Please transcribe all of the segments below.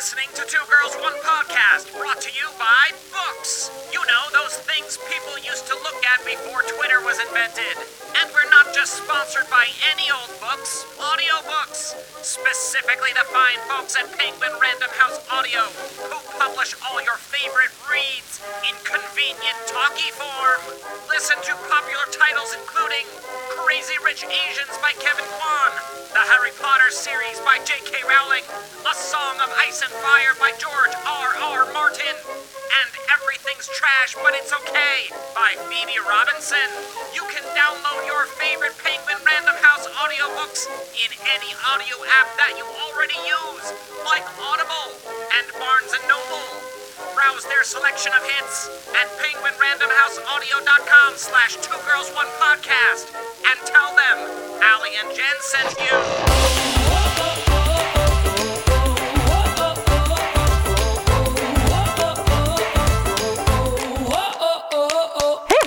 listening to Two Girls One Podcast, brought to you by books. You things people used to look at before Twitter was invented. And we're not just sponsored by any old books, audiobooks. Specifically the fine folks at Penguin Random House Audio, who publish all your favorite reads in convenient talkie form. Listen to popular titles including Crazy Rich Asians by Kevin Kwan, the Harry Potter series by J.K. Rowling, A Song of Ice and Fire by George R.R. Martin, Everything's Trash But It's Okay by Phoebe Robinson. You can download your favorite Penguin Random House audiobooks in any audio app that you already use, like Audible and Barnes & Noble. Browse their selection of hits at penguinrandomhouseaudio.com slash two girls one podcast and tell them Allie and Jen sent you.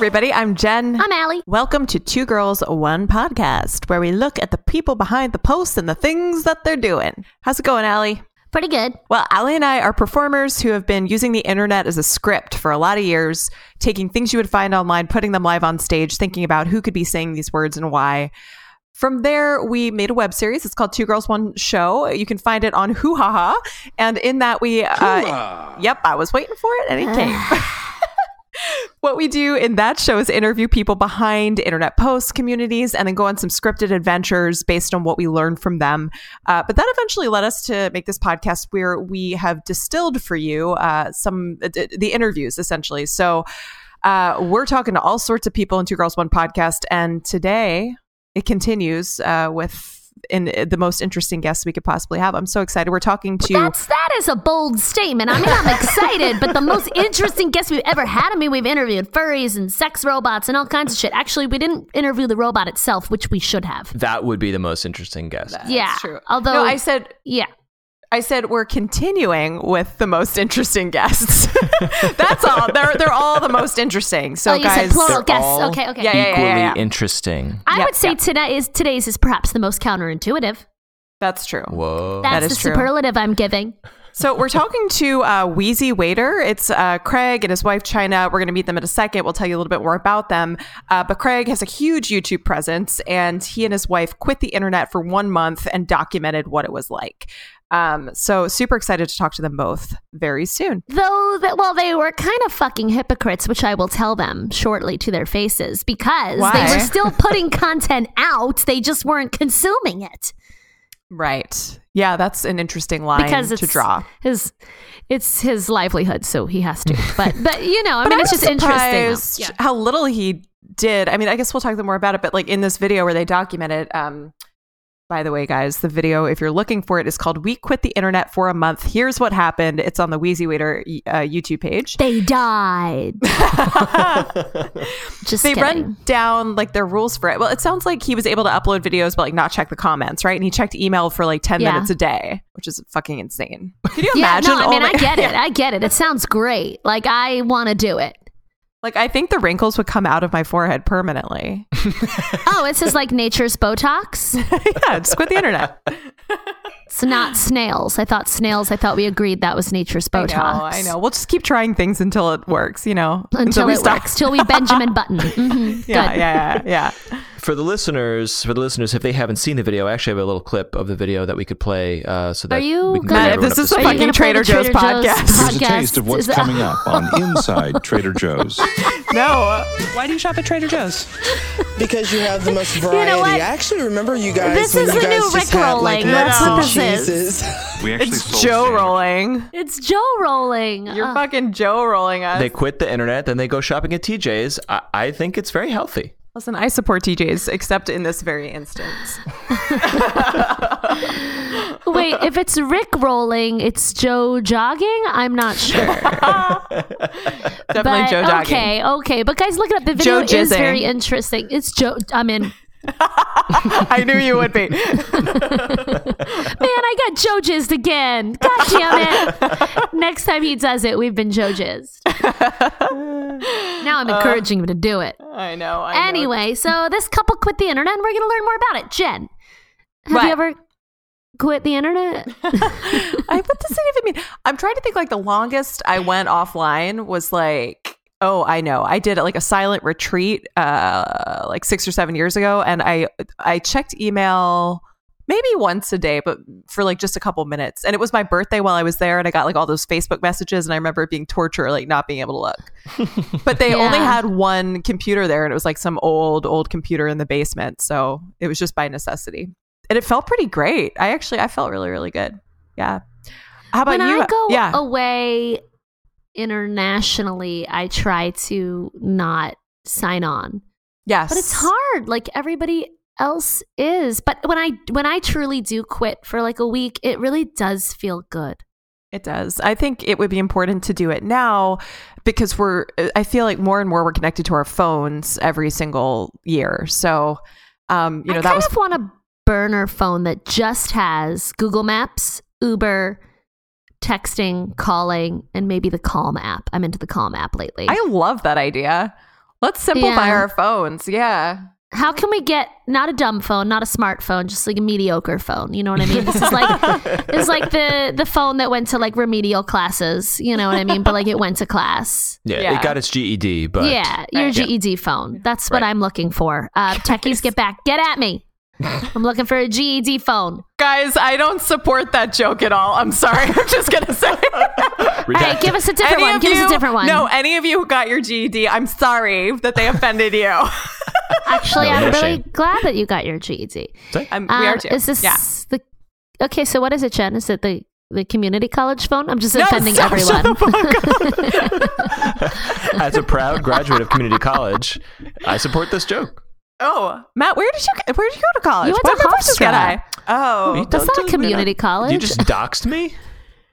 Everybody, I'm Jen. I'm Allie. Welcome to Two Girls, One Podcast, where we look at the people behind the posts and the things that they're doing. How's it going, Allie? Pretty good. Well, Allie and I are performers who have been using the internet as a script for a lot of years, taking things you would find online, putting them live on stage, thinking about who could be saying these words and why. From there, we made a web series. It's called Two Girls One Show. You can find it on Hoo Ha Ha, and in that we, uh, yep, I was waiting for it, and it came. what we do in that show is interview people behind internet posts, communities, and then go on some scripted adventures based on what we learned from them. Uh, but that eventually led us to make this podcast where we have distilled for you uh, some uh, d- the interviews essentially. So uh, we're talking to all sorts of people in Two Girls One Podcast, and today it continues uh, with. In uh, the most interesting guests we could possibly have. I'm so excited. We're talking to That's that is a bold statement. I mean, I'm excited, but the most interesting guest we've ever had. I mean, we've interviewed furries and sex robots and all kinds of shit. Actually, we didn't interview the robot itself, which we should have. That would be the most interesting guest. yeah, true. Although no, I said yeah, I said we're continuing with the most interesting guests. That's all. They're they're all the most interesting. So oh, you guys, said plural they're guests. all Okay, okay. Yeah, yeah, Equally yeah. interesting. I Yep, would say yep. today is today's is perhaps the most counterintuitive. that's true. Whoa. That's is the true. superlative I'm giving. So we're talking to uh, Wheezy Waiter. It's uh, Craig and his wife China. We're going to meet them in a second. We'll tell you a little bit more about them. Uh, but Craig has a huge YouTube presence, and he and his wife quit the internet for one month and documented what it was like. Um, so super excited to talk to them both very soon. Though that well, they were kind of fucking hypocrites, which I will tell them shortly to their faces because Why? they were still putting content out. They just weren't consuming it. Right. Yeah, that's an interesting line because it's to draw. his it's his livelihood so he has to but but you know i mean But it's just interesting. Yeah. how little he did. I mean, I guess we'll talk more about it, but like in this video where they documented, um, by the way, guys, the video, if you're looking for it, is called We Quit the Internet for a Month. Here's what happened. It's on the Wheezy Waiter uh, YouTube page. they died just they kidding. run down like their rules for it. Well, it sounds like he was able to upload videos, but like not check the comments, right? And he checked email for like 10 Yeah. minutes a day, which is fucking insane. Can you yeah imagine? no i mean the- i get it i get it it sounds great like i want to do it Like, I think the wrinkles would come out of my forehead permanently. oh it says like nature's botox yeah, just quit the internet. it's not snails i thought snails i thought we agreed that was nature's botox I know, I know. We'll just keep trying things until it works, you know, until we it stop. works till we benjamin button Mhm, Yeah, yeah, yeah, yeah. For the listeners, for the listeners, if they haven't seen the video, I actually have a little clip of the video that we could play. Uh, so that Are you we can gonna- get Matt, everyone this is to a Are you speed. fucking gonna Trader the Joe's podcast. Here's a taste of what's coming up on Inside Trader Joe's. No, Why do you shop at Trader Joe's? Because you have the most variety. know what? I actually remember you guys. This when is you the new just Rick had, like. That's nuts what and this is. cheeses. We actually it's Joe sandwiches. rolling. it's joe rolling You're Uh, fucking Joe rolling us. They quit the internet, then they go shopping at TJ's. I, I think it's very healthy. Listen, I support TJs, except in this very instance. Wait, if it's Rick rolling, it's Joe jogging? I'm not sure. Definitely but, Joe jogging. Okay, okay. But guys, look it up. The video is very interesting. It's Joe. I'm in. I knew you would be. Man, I got Joe jizzed again. God damn it. Next time he does it, we've been Joe jizzed. now I'm uh, encouraging him to do it. I know. I know. Anyway, so this couple quit the internet and we're going to learn more about it. Jen, have What? you ever quit the internet? I what does it even mean? I'm trying to think like the longest I went offline was like oh I know. I did like a silent retreat uh like six or seven years ago and I I checked email maybe once a day but for like just a couple minutes. And it was my birthday while I was there and I got like all those Facebook messages and I remember it being torture like not being able to look. But they only had one computer there and it was like some old old computer in the basement so it was just by necessity. And it felt pretty great. I actually I felt really really good. Yeah. How about when you? I go yeah. away internationally, I try to not sign on. yes But it's hard. Like everybody else is. But when I when I truly do quit for like a week, it really does feel good. It does. I think it would be important to do it now because we're, I feel like more and more we're connected to our phones every single year. So, um, you know, I that kind was, of want a burner phone that just has Google Maps, Uber, texting, calling, and maybe the Calm app. I'm into the Calm app lately. I love that idea. Let's simplify Yeah. our phones. Yeah. How can we get not a dumb phone, not a smartphone, just like a mediocre phone? You know what I mean? This is like this is like the the phone that went to like remedial classes. You know what I mean? But like it went to class. Yeah, Yeah. it got its GED, but yeah, your Right. GED phone. That's what Right. I'm looking for. Uh, techies, get back, get at me. I'm looking for a GED phone. Guys, I don't support that joke at all. I'm sorry. I'm just going to say. All right, give us a different Any one. of Give us a different one. No, any of you who got your GED, I'm sorry that they offended you. Actually, No, I'm no really shame. glad that you got your GED. I'm, we are Um, too. Is this yeah. the okay? So what is it, Jen? Is it the the community college phone? I'm just No, offending stop, everyone. as a proud graduate of community college, I support this joke. Oh, Matt, where did you where did you go to college? You went What to Hofstra. I? Oh, That's don't a community college. You just doxed me.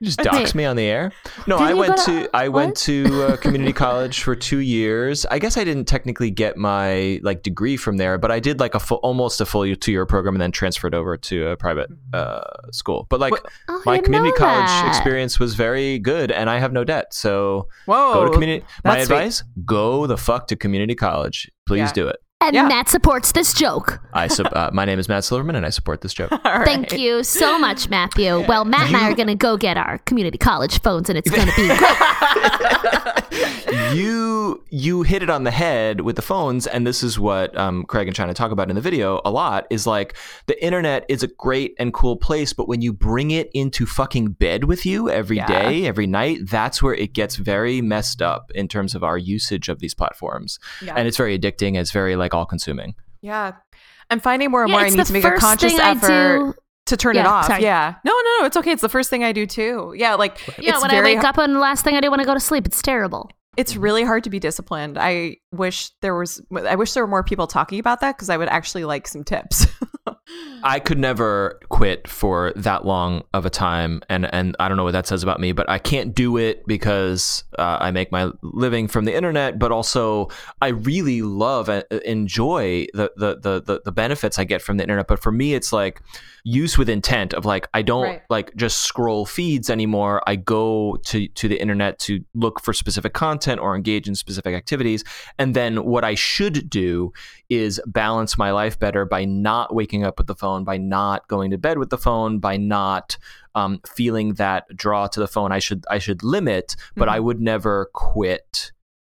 You just doxed me on the air. No, Didn't I went to to- I went to uh, community college for two years. I guess I didn't technically get my like degree from there, but I did like a full, almost a full two year program and then transferred over to a private uh, school. But like Oh, my community college that. experience was very good, and I have no debt. So whoa. go to community. My that's sweet. advice: go the fuck to community college. Please Yeah. do it. And Yeah. Matt supports this joke. I sup- uh, my name is Matt Silverman, and I support this joke. All right. Thank you so much, Matthew. Well, Matt and I are going to go get our community college phones, and it's going to be great. you you hit it on the head with the phones and this is what um, craig and china talk about in the video a lot is like the internet is a great and cool place but when you bring it into fucking bed with you every Yeah. day, every night that's where it gets very messed up in terms of our usage of these platforms Yeah. and it's very addicting it's very like all consuming Yeah. I'm finding more and Yeah, more I need to make a conscious effort to turn it off. sorry. Yeah. No, no, no. It's okay. It's the first thing I do too. Yeah. Like, Yeah, it's when very, I wake up and the last thing I do when I go to sleep, it's terrible. it's really hard to be disciplined. I wish there was, I wish there were more people talking about that because I would actually like some tips. I could never quit for that long of a time, and and I don't know what that says about me, but I can't do it because uh, I make my living from the internet, but also I really love and uh, enjoy the, the the the the benefits I get from the internet. But for me, it's like use with intent of like I don't Right. like just scroll feeds anymore. I go to to the internet to look for specific content or engage in specific activities, and then what I should do is balance my life better by not waking up with the phone, by not going to bed with the phone, by not um, feeling that draw to the phone. I should I should limit, but I would never quit.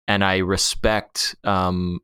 And I respect um,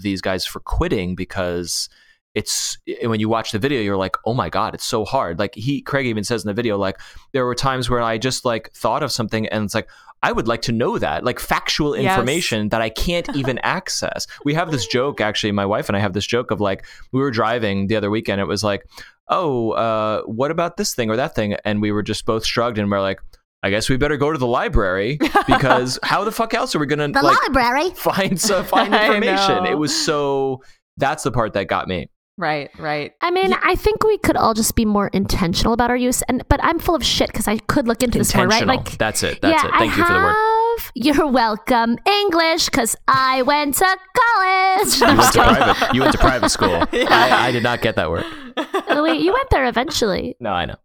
these guys for quitting because it's when you watch the video, you're like, oh my god, it's so hard. Like he Craig even says in the video, like there were times where I just like thought of something and it's like. I would like to know that, like factual Yes. information that I can't even access. We have this joke, actually, my wife and I have this joke of like, we were driving the other weekend. It was like, oh, uh, what about this thing or that thing? And we were just both shrugged and we're like, I guess we better go to the library because how the fuck else are we going to The like library. find, so, find information? It was so, that's the part that got me. Right. Right. I mean, I think we could all just be more intentional about our use. And but I'm full of shit because I could look into this more, right? Like, that's it. That's yeah, it. Thank I you for the word. have- You're welcome, English, because I went to college. You went to private. You went to private school. I, I did not get that word. Oh, Wait, you went there eventually. No, I know.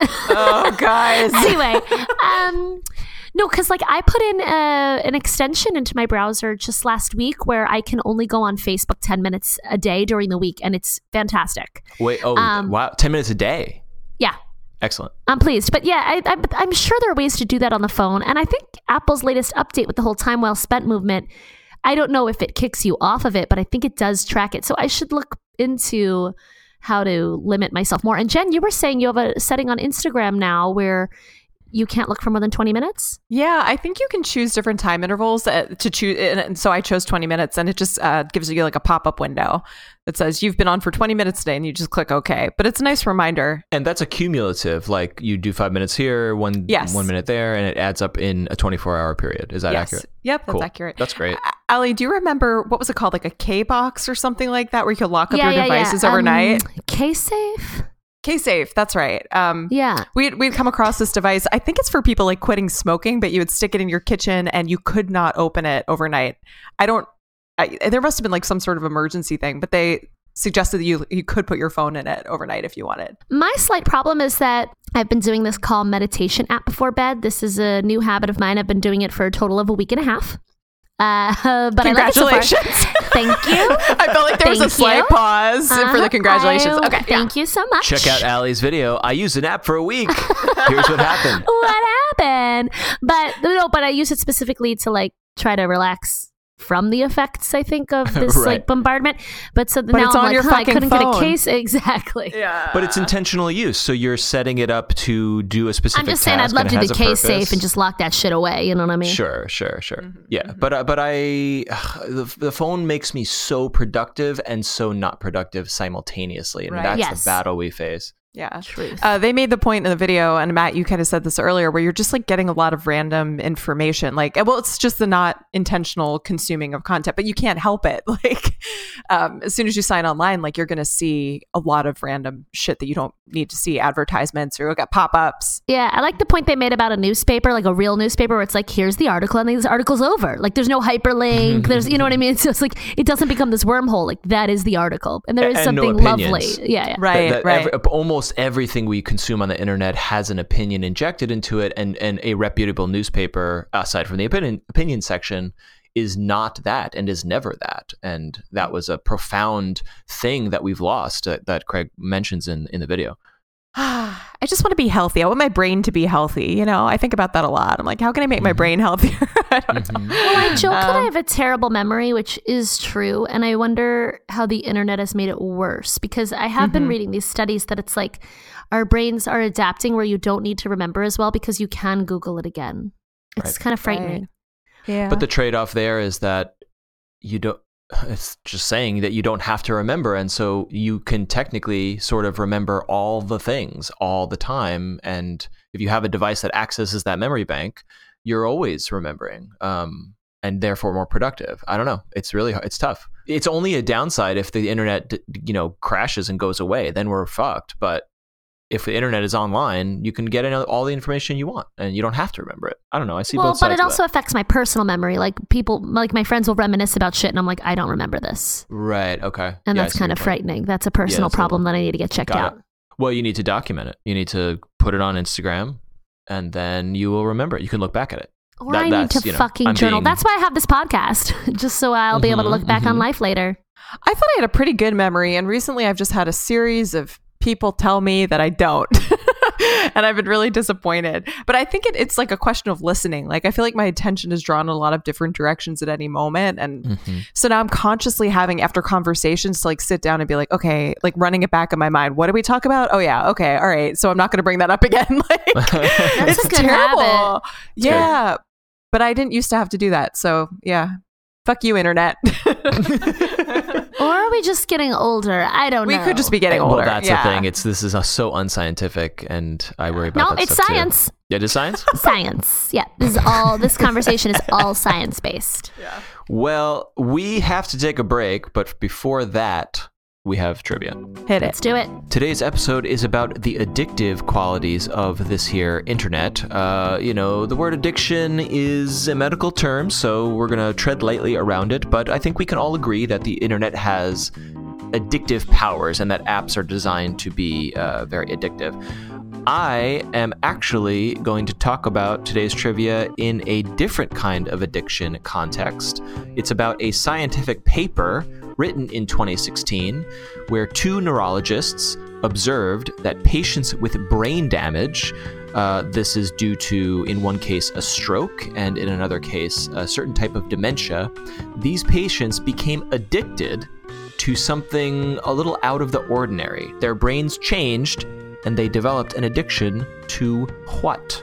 Oh, guys. anyway, um, no, because like I put in a, an extension into my browser just last week where I can only go on Facebook 10 minutes a day during the week, and it's fantastic. Wait. Oh, Um, wow. Ten minutes a day. Yeah. Excellent. I'm pleased. But yeah, I, I, I'm sure there are ways to do that on the phone. And I think Apple's latest update with the whole time well spent movement, I don't know if it kicks you off of it, but I think it does track it. So I should look into how to limit myself more. And Jen, you were saying you have a setting on Instagram now where you can't look for more than 20 minutes? Yeah, I think you can choose different time intervals uh, to choose. And so I chose 20 minutes, and it just uh, gives you like a pop up window that says you've been on for 20 minutes today, and you just click OK. But it's a nice reminder. And that's a cumulative. Like you do five minutes here, one Yes. one minute there, and it adds up in a 24 hour period. Is that yes. accurate? Yep, that's Cool. accurate. That's great. A- Ali, do you remember what was it called? Like a K box or something like that, where you could lock up yeah, your yeah, devices yeah. overnight? Um, K safe. K-Safe, that's right. Um, Yeah. We'd, we'd come across this device. I think it's for people like quitting smoking, but you would stick it in your kitchen and you could not open it overnight. I don't, I, there must have been like some sort of emergency thing, but they suggested that you, you could put your phone in it overnight if you wanted. My slight problem is that I've been doing this Calm meditation app before bed. This is a new habit of mine. I've been doing it for a total of a week and a half. Uh, but I like it so far. Congratulations. Thank you. I felt like there was a slight you. pause for Uh-huh. the congratulations. I- okay. Thank you so much. Check out Allie's video. I used an app for a week. Here's what happened. what happened? But no, but I use it specifically to like try to relax from the effects. I think of this Right. like bombardment. But so But now it's I'm on like, your huh, I couldn't get a case exactly. Yeah. But it's intentional use. So you're setting it up to do a specific I'm just saying, I'd love to it do has a case safe and just lock that shit away. You know what I mean? Sure, sure, sure. Mm-hmm, Yeah, but uh, but I the, the phone makes me so productive and so not productive simultaneously, and Right. that's Yes. the battle we face. Yeah. Truth. Uh, they made the point in the video, and Matt, you kind of said this earlier, where you're just like getting a lot of random information. Like, well, it's just the not intentional consuming of content, but you can't help it. Like, um, as soon as you sign online, like you're going to see a lot of random shit that you don't need to see advertisements or you'll get pop ups. Yeah, I like the point they made about a newspaper, like a real newspaper, where it's like, here's the article, and then this article's over. Like, there's no hyperlink. there's, you know what I mean? So it's like it doesn't become this wormhole. Like that is the article, and there is And no something lovely. Yeah, yeah. Right. That- that right. every- almost everything we consume on the internet has an opinion injected into it, and and a reputable newspaper, aside from the opinion opinion section, is not that and is never that. And that was a profound thing that we've lost uh, that Craig mentions in in the video. I just want to be healthy. I want my brain to be healthy. You know, I think about that a lot. I'm like, how can I make my brain healthier? I don't know. Well, I joke that I Um, have a terrible memory, which is true, and I wonder how the internet has made it worse because I have been Mhm. reading these studies that it's like our brains are adapting where you don't need to remember as well because you can Google it again. It's Right. kind of frightening. Yeah. But the trade off there is that you don't. It's just saying that you don't have to remember, and so you can technically sort of remember all the things all the time. And if you have a device that accesses that memory bank, you're always remembering, um, and therefore more productive. I don't know. It's really it's tough. It's only a downside if the internet, you know, crashes and goes away. Then we're fucked. But if the internet is online, you can get all the information you want, and you don't have to remember it. I don't know. I see well, both but it of also that. affects my personal memory. Like people, like my friends will reminisce about shit, and I'm like, I don't remember this, right. Okay. and Yeah, that's kind your of point. frightening. That's a personal that's problem little- that I need to get checked Got out. it. Well, you need to document it. You need to put it on Instagram, and then you will remember it. You can look back at it. Or That- I need that's, to you know, fucking I'm journal. being- That's why I have this podcast, just so I'll be able to Mhm, look back on mhm. life later. I thought I had a pretty good memory, and recently I've just had a series of people tell me that I don't. and I've been really disappointed. But I think it, it's like a question of listening. Like, I feel like my attention is drawn in a lot of different directions at any moment. And Mm-hmm. so now I'm consciously having, after conversations, to like sit down and be like, okay, like running it back in my mind. What did we talk about? Oh, yeah. Okay. All right. So I'm not going to bring that up again. like, it's terrible. habit. Yeah. But I didn't used to have to do that. So yeah. Fuck you, internet. Or are we just getting older? I don't we know. We could just be getting older. well, that's yeah. the thing. It's this is so unscientific, and I worry about No, that it's stuff too. science. Yeah, it is science. Science. Yeah. This is all this conversation is all science based. Yeah. well, we have to take a break, but before that, we have trivia. Hit it. Let's do it. Today's episode is about the addictive qualities of this here internet. Uh, you know, the word addiction is a medical term, so we're going to tread lightly around it, but I think we can all agree that the internet has addictive powers and that apps are designed to be uh, very addictive. I am actually going to talk about today's trivia in a different kind of addiction context. It's about a scientific paper written in 2016, where two neurologists observed that patients with brain damage, uh, this is due to, in one case, a stroke, and in another case, a certain type of dementia, these patients became addicted to something a little out of the ordinary. Their brains changed, and they developed an addiction to what?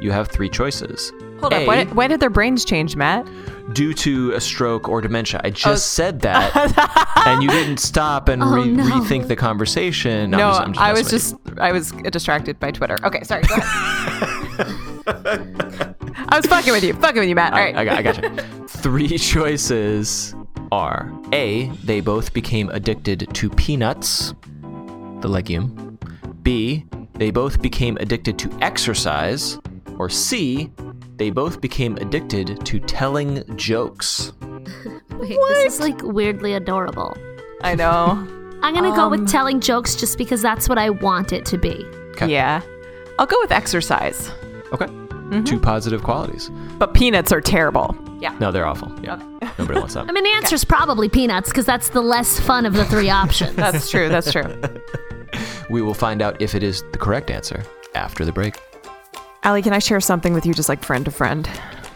You have three choices. Hold A, up. When, when did their brains change, Matt? due to a stroke or dementia. I just oh. said that, and you didn't stop and oh, re- no. rethink the conversation. I'm no, just- I'm just I was just I was distracted by Twitter. Okay, sorry. Go ahead. I was fucking with you. Fucking with you, Matt. All right. you. I, got, I gotcha. Three choices are A, they both became addicted to peanuts, the legume. B, they both became addicted to exercise. Or C, they both became addicted to telling jokes. Wait, this is like weirdly adorable. I know. I'm gonna go Um, with telling jokes just because that's what I want it to be. Okay. Yeah. I'll go with exercise. Okay. Mm-hmm. Two positive qualities. But peanuts are terrible. Yeah. No, they're awful. Yeah. Nobody wants that. I mean, the answer is probably peanuts because that's the less fun of the three options. That's true. That's true. We will find out if it is the correct answer after the break. Allie, can I share something with you just like friend to friend?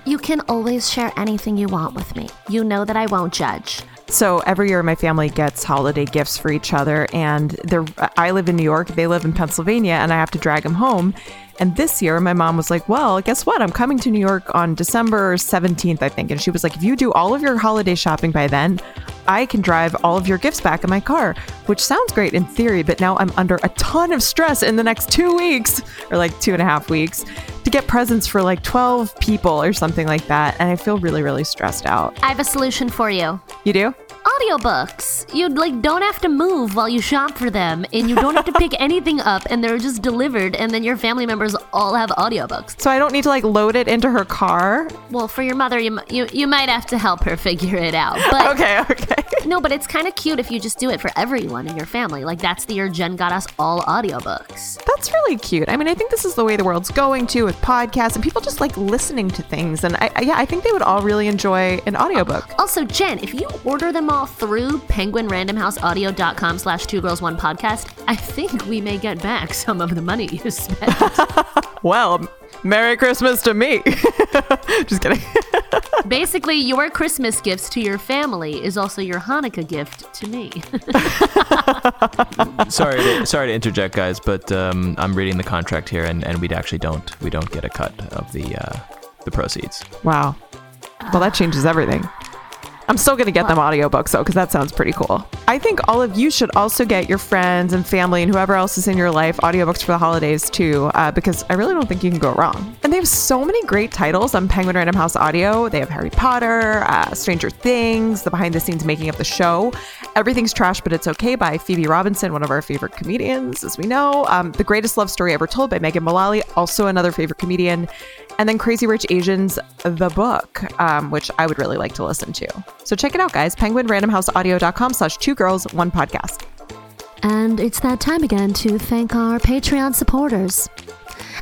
you can always share anything you want with me. You know that I won't judge. So every year, my family gets holiday gifts for each other, and they're, I live in New York, they live in Pennsylvania, and I have to drag them home. And this year, my mom was like, "Well, guess what? I'm coming to New York on December 17th, I think." And she was like, "If you do all of your holiday shopping by then, I can drive all of your gifts back in my car." Which sounds great in theory, but now I'm under a ton of stress in the next two weeks, or like two and a half weeks, to get presents for like 12 people or something like that, and I feel really, really stressed out. I have a solution for you. You do? Audiobooks. You like don't have to move while you shop for them, and you don't have to pick anything up, and they're just delivered, and then your family members all have audiobooks. So I don't need to like load it into her car. Well, for your mother, you you, you might have to help her figure it out. But Okay, okay. no, but it's kind of cute if you just do it for everyone in your family. Like that's the year Jen got us all audiobooks. That's really cute. I mean, I think this is the way the world's going to with podcasts and people just like listening to things. And I, I yeah, I think they would all really enjoy an audiobook. Also, Jen, if you order them all through penguinrandomhouseaudio.com slash two girls one podcast, I think we may get back some of the money you spent. Well, Merry Christmas to me. just kidding. Basically, your Christmas gifts to your family is also your Hanukkah gift to me. sorry, to, sorry to interject, guys, but um, I'm reading the contract here, and, and we actually don't we don't get a cut of the uh, the proceeds. wow. Well, that changes everything. I'm still going to get them audiobooks though, because that sounds pretty cool. I think all of you should also get your friends and family and whoever else is in your life audiobooks for the holidays too, uh, because I really don't think you can go wrong. And they have so many great titles on Penguin Random House Audio. They have Harry Potter, uh, Stranger Things, the behind the scenes making of the show. Everything's Trash, but It's Okay by Phoebe Robinson, one of our favorite comedians, as we know. Um, the Greatest Love Story Ever Told by Megan Mullally, also another favorite comedian. And then Crazy Rich Asians, the book, um, which I would really like to listen to. So check it out, guys. PenguinRandomHouseAudio.com slash two girls, one podcast. and it's that time again to thank our Patreon supporters.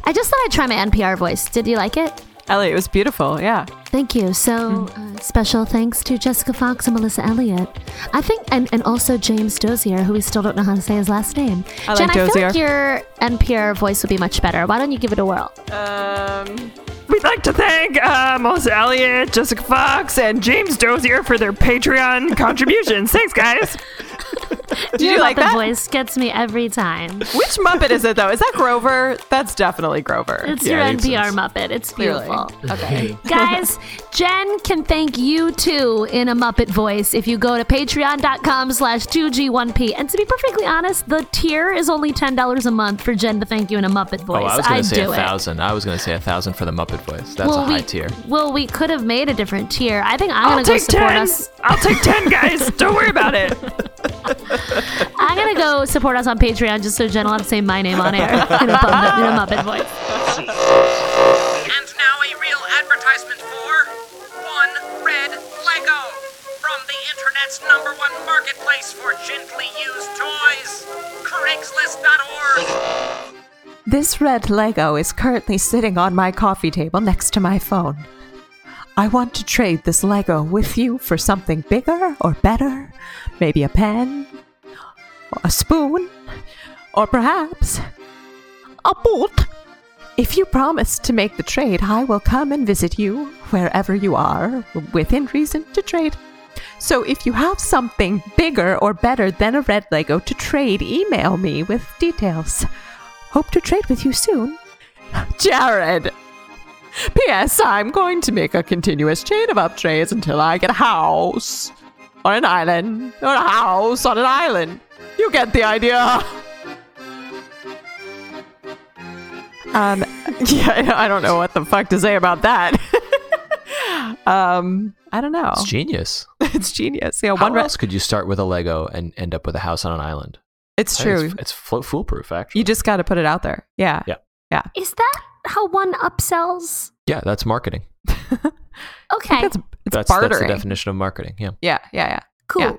I just thought I'd try my NPR voice. Did you like it? Ellie, it was beautiful. Yeah. Thank you. So, uh, special thanks to Jessica Fox and Melissa Elliott. I think, and, and also James Dozier, who we still don't know how to say his last name. I like Jen, I feel like your NPR voice would be much better. Why don't you give it a whirl? Um, we'd like to thank uh, Melissa Elliott, Jessica Fox, and James Dozier for their Patreon contributions. Thanks, guys. Did your you like Muppet that? voice gets me every time. Which Muppet is it, though? Is that Grover? That's definitely Grover. It's Yeah, your it makes NPR sense. Muppet. It's Clearly. beautiful. Okay. Guys, Jen can thank you too in a Muppet voice if you go to patreon.com slash 2G1P. And to be perfectly honest, the tier is only $10 a month for Jen to thank you in a Muppet voice. oh, I was going I'd to say do a it. thousand. I was going to say a thousand for the Muppet voice. That's a high we, tier. Well, we could have made a different tier. I think I'm going to go support us. I'll take 10, guys. Don't worry about it. I'm going to go support us on Patreon just so Jen will have to say my name on air in a, Muppet, in a Muppet voice. And now a real advertisement for One Red Lego from the internet's number one marketplace for gently used toys, Craigslist.org. This red Lego is currently sitting on my coffee table next to my phone. I want to trade this Lego with you for something bigger or better. Maybe a pen, or a spoon, or perhaps a boat. If you promise to make the trade, I will come and visit you wherever you are within reason to trade. So if you have something bigger or better than a red Lego to trade, email me with details. Hope to trade with you soon. Jared. P.S. I'm going to make a continuous chain of uptrades until I get a house on an island or a house on an island. You get the idea. Um, yeah, I don't know what the fuck to say about that. um, I don't know. It's genius. It's genius. Yeah, How one. Re- else could you start with a Lego and end up with a house on an island? it's I true. It's, it's flo- foolproof, actually. You just got to put it out there. Yeah. Yeah. Yeah. Is that how one upsells? yeah, that's marketing. Okay, That's it's That's, that's the definition of marketing. Yeah. yeah, yeah, yeah. cool. yeah.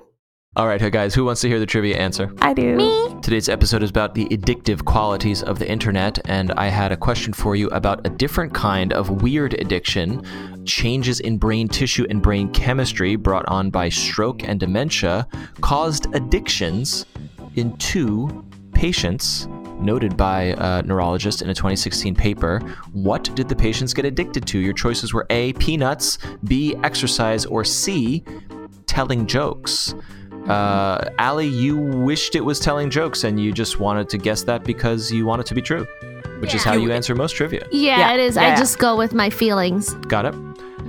All right, guys, who wants to hear the trivia answer? I do. Me? Today's episode is about the addictive qualities of the internet, and I had a question for you about a different kind of weird addiction changes in brain tissue and brain chemistry brought on by stroke and dementia caused addictions in two patients. Noted by a neurologist in a 2016 paper. What did the patients get addicted to? Your choices were A, peanuts, B, exercise, or C, telling jokes. Uh, Allie, you wished it was telling jokes and you just wanted to guess that because you want it to be true, which is how you answer most trivia. Yeah, Yeah, it is. yeah, I just go with my feelings. Got it?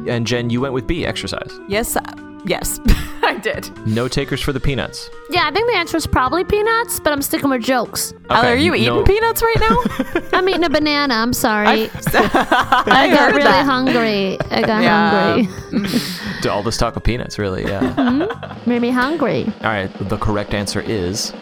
And Jen, you went with B, exercise. Yes. uh, yes. I did. No takers for the peanuts. Yeah, I think the answer is probably peanuts, but I'm sticking with jokes. Allie, are you no- eating peanuts right now? I'm eating a banana. I'm sorry. I, I, got really that. hungry. I got Yeah. hungry. To all this talk of peanuts, really, yeah. Hmm? Made me hungry. all right, the correct answer is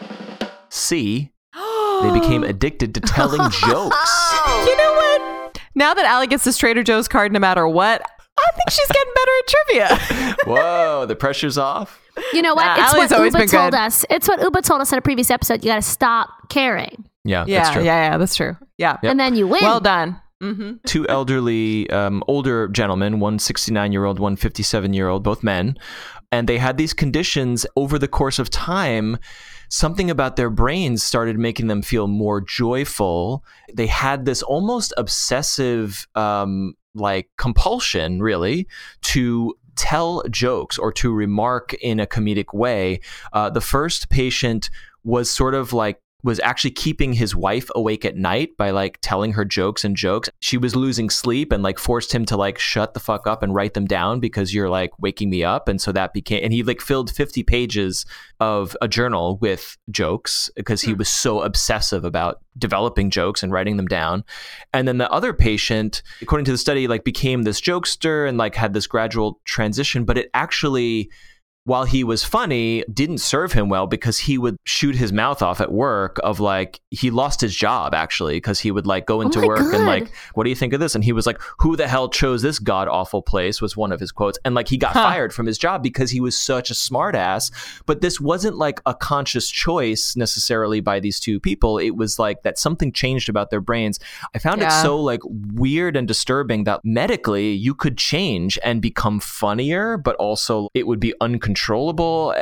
C. They became addicted to telling jokes. You know what? Now that Allie gets this Trader Joe's card no matter what, I think she's getting better at trivia. Whoa, the pressure's off. You know what? Nah, it's Allie's what Uba told good. us. It's what Uba told us in a previous episode. You got to stop caring, Yeah, yeah, that's true. yeah, yeah, that's true. Yeah. Yep. and then you win. Well done. Mm-hmm. two elderly, um, older gentlemen, one 69 year old, one 57 year old, both men. And they had these conditions over the course of time. Something about their brains started making them feel more joyful. They had this almost obsessive, um, like compulsion, really, to tell jokes or to remark in a comedic way. Uh, the first patient was sort of like was actually keeping his wife awake at night by like telling her jokes and jokes. She was losing sleep and like forced him to like shut the fuck up and write them down because you're like waking me up. And so that became, and he like filled 50 pages of a journal with jokes because he hmm. was so obsessive about developing jokes and writing them down. And then the other patient, according to the study, like became this jokester and like had this gradual transition, but it actually while he was funny, didn't serve him well because he would shoot his mouth off at work of like he lost his job actually because he would like go oh into my work and like what do you think of this? And he was like who the hell chose this god awful place? was one of his quotes. And like he got Huh. fired from his job because he was such a smartass. But this wasn't like a conscious choice necessarily by these two people. It was like that something changed about their brains. I found it so like weird and disturbing that medically you could change and become funnier but also it would be uncontrollable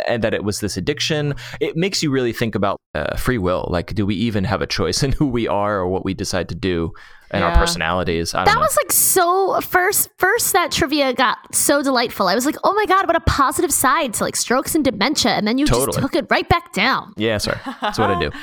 and that it was this addiction it makes you really think about uh, free will like do we even have a choice in who we are or what we decide to do and our personalities I don't that know. was like so first first that trivia got so delightful. I was like, oh my god, what a positive side to like strokes and dementia, and then you Totally. just took it right back down. yeah sorry that's what i do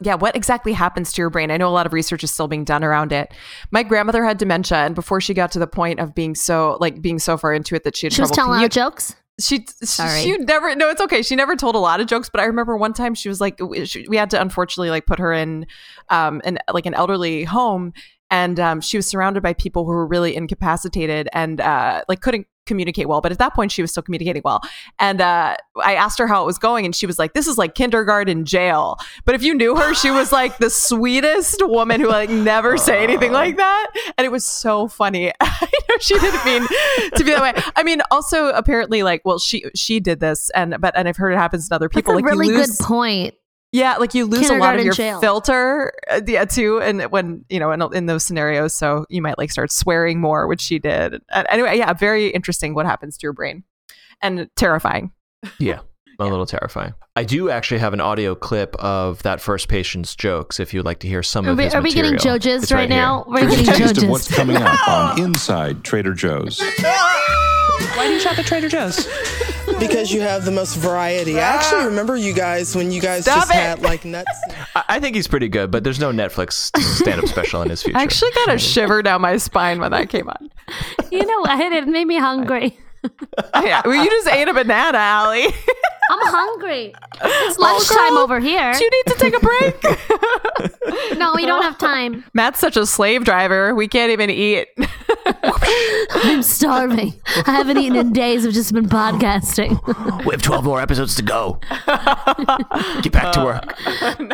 Yeah, what exactly happens to your brain? I know a lot of research is still being done around it. My grandmother had dementia, and before she got to the point of being so like being so far into it that she had She was telling our commu- jokes. She Sorry. she never no it's okay she never told a lot of jokes but i remember one time she was like she, we had to unfortunately like put her in um an like an elderly home and um she was surrounded by people who were really incapacitated and uh like couldn't communicate well but at that point she was still communicating well. And uh i asked her how it was going and she was like this is like kindergarten jail. But if you knew her she was like the sweetest woman who like never say anything like that. And it was so funny. I know she didn't mean to be that way. I mean also apparently like well she she did this and but and i've heard it happens to other people. That's a like really lose good point. Yeah, like you lose a lot of your jail. filter, uh, yeah, too, and when you know in, in those scenarios, so you might like start swearing more, which she did. And anyway, yeah, very interesting what happens to your brain, and terrifying. Yeah, a little terrifying. I do actually have an audio clip of that first patient's jokes. If you'd like to hear some Are of we, his are we getting material. Joe It's right, right here. now? We're Here's a getting taste Joe of what's coming up on Inside Trader Joe's. Why do you shop at Trader Joe's? because you have the most variety. I actually ah. remember you guys when you guys Stop just it. had like nuts. I, I think he's pretty good, but there's no Netflix stand-up special in his future. I actually got a shiver down my spine when that came on. You know what? It made me hungry. yeah, well, you just ate a banana, Allie. I'm hungry. It's lunchtime girl, over here. Do you need to take a break. No, we don't have time. Matt's such a slave driver. We can't even eat. I'm starving. I haven't eaten in days. I've just been podcasting, we have 12 more episodes to go. Get back to work.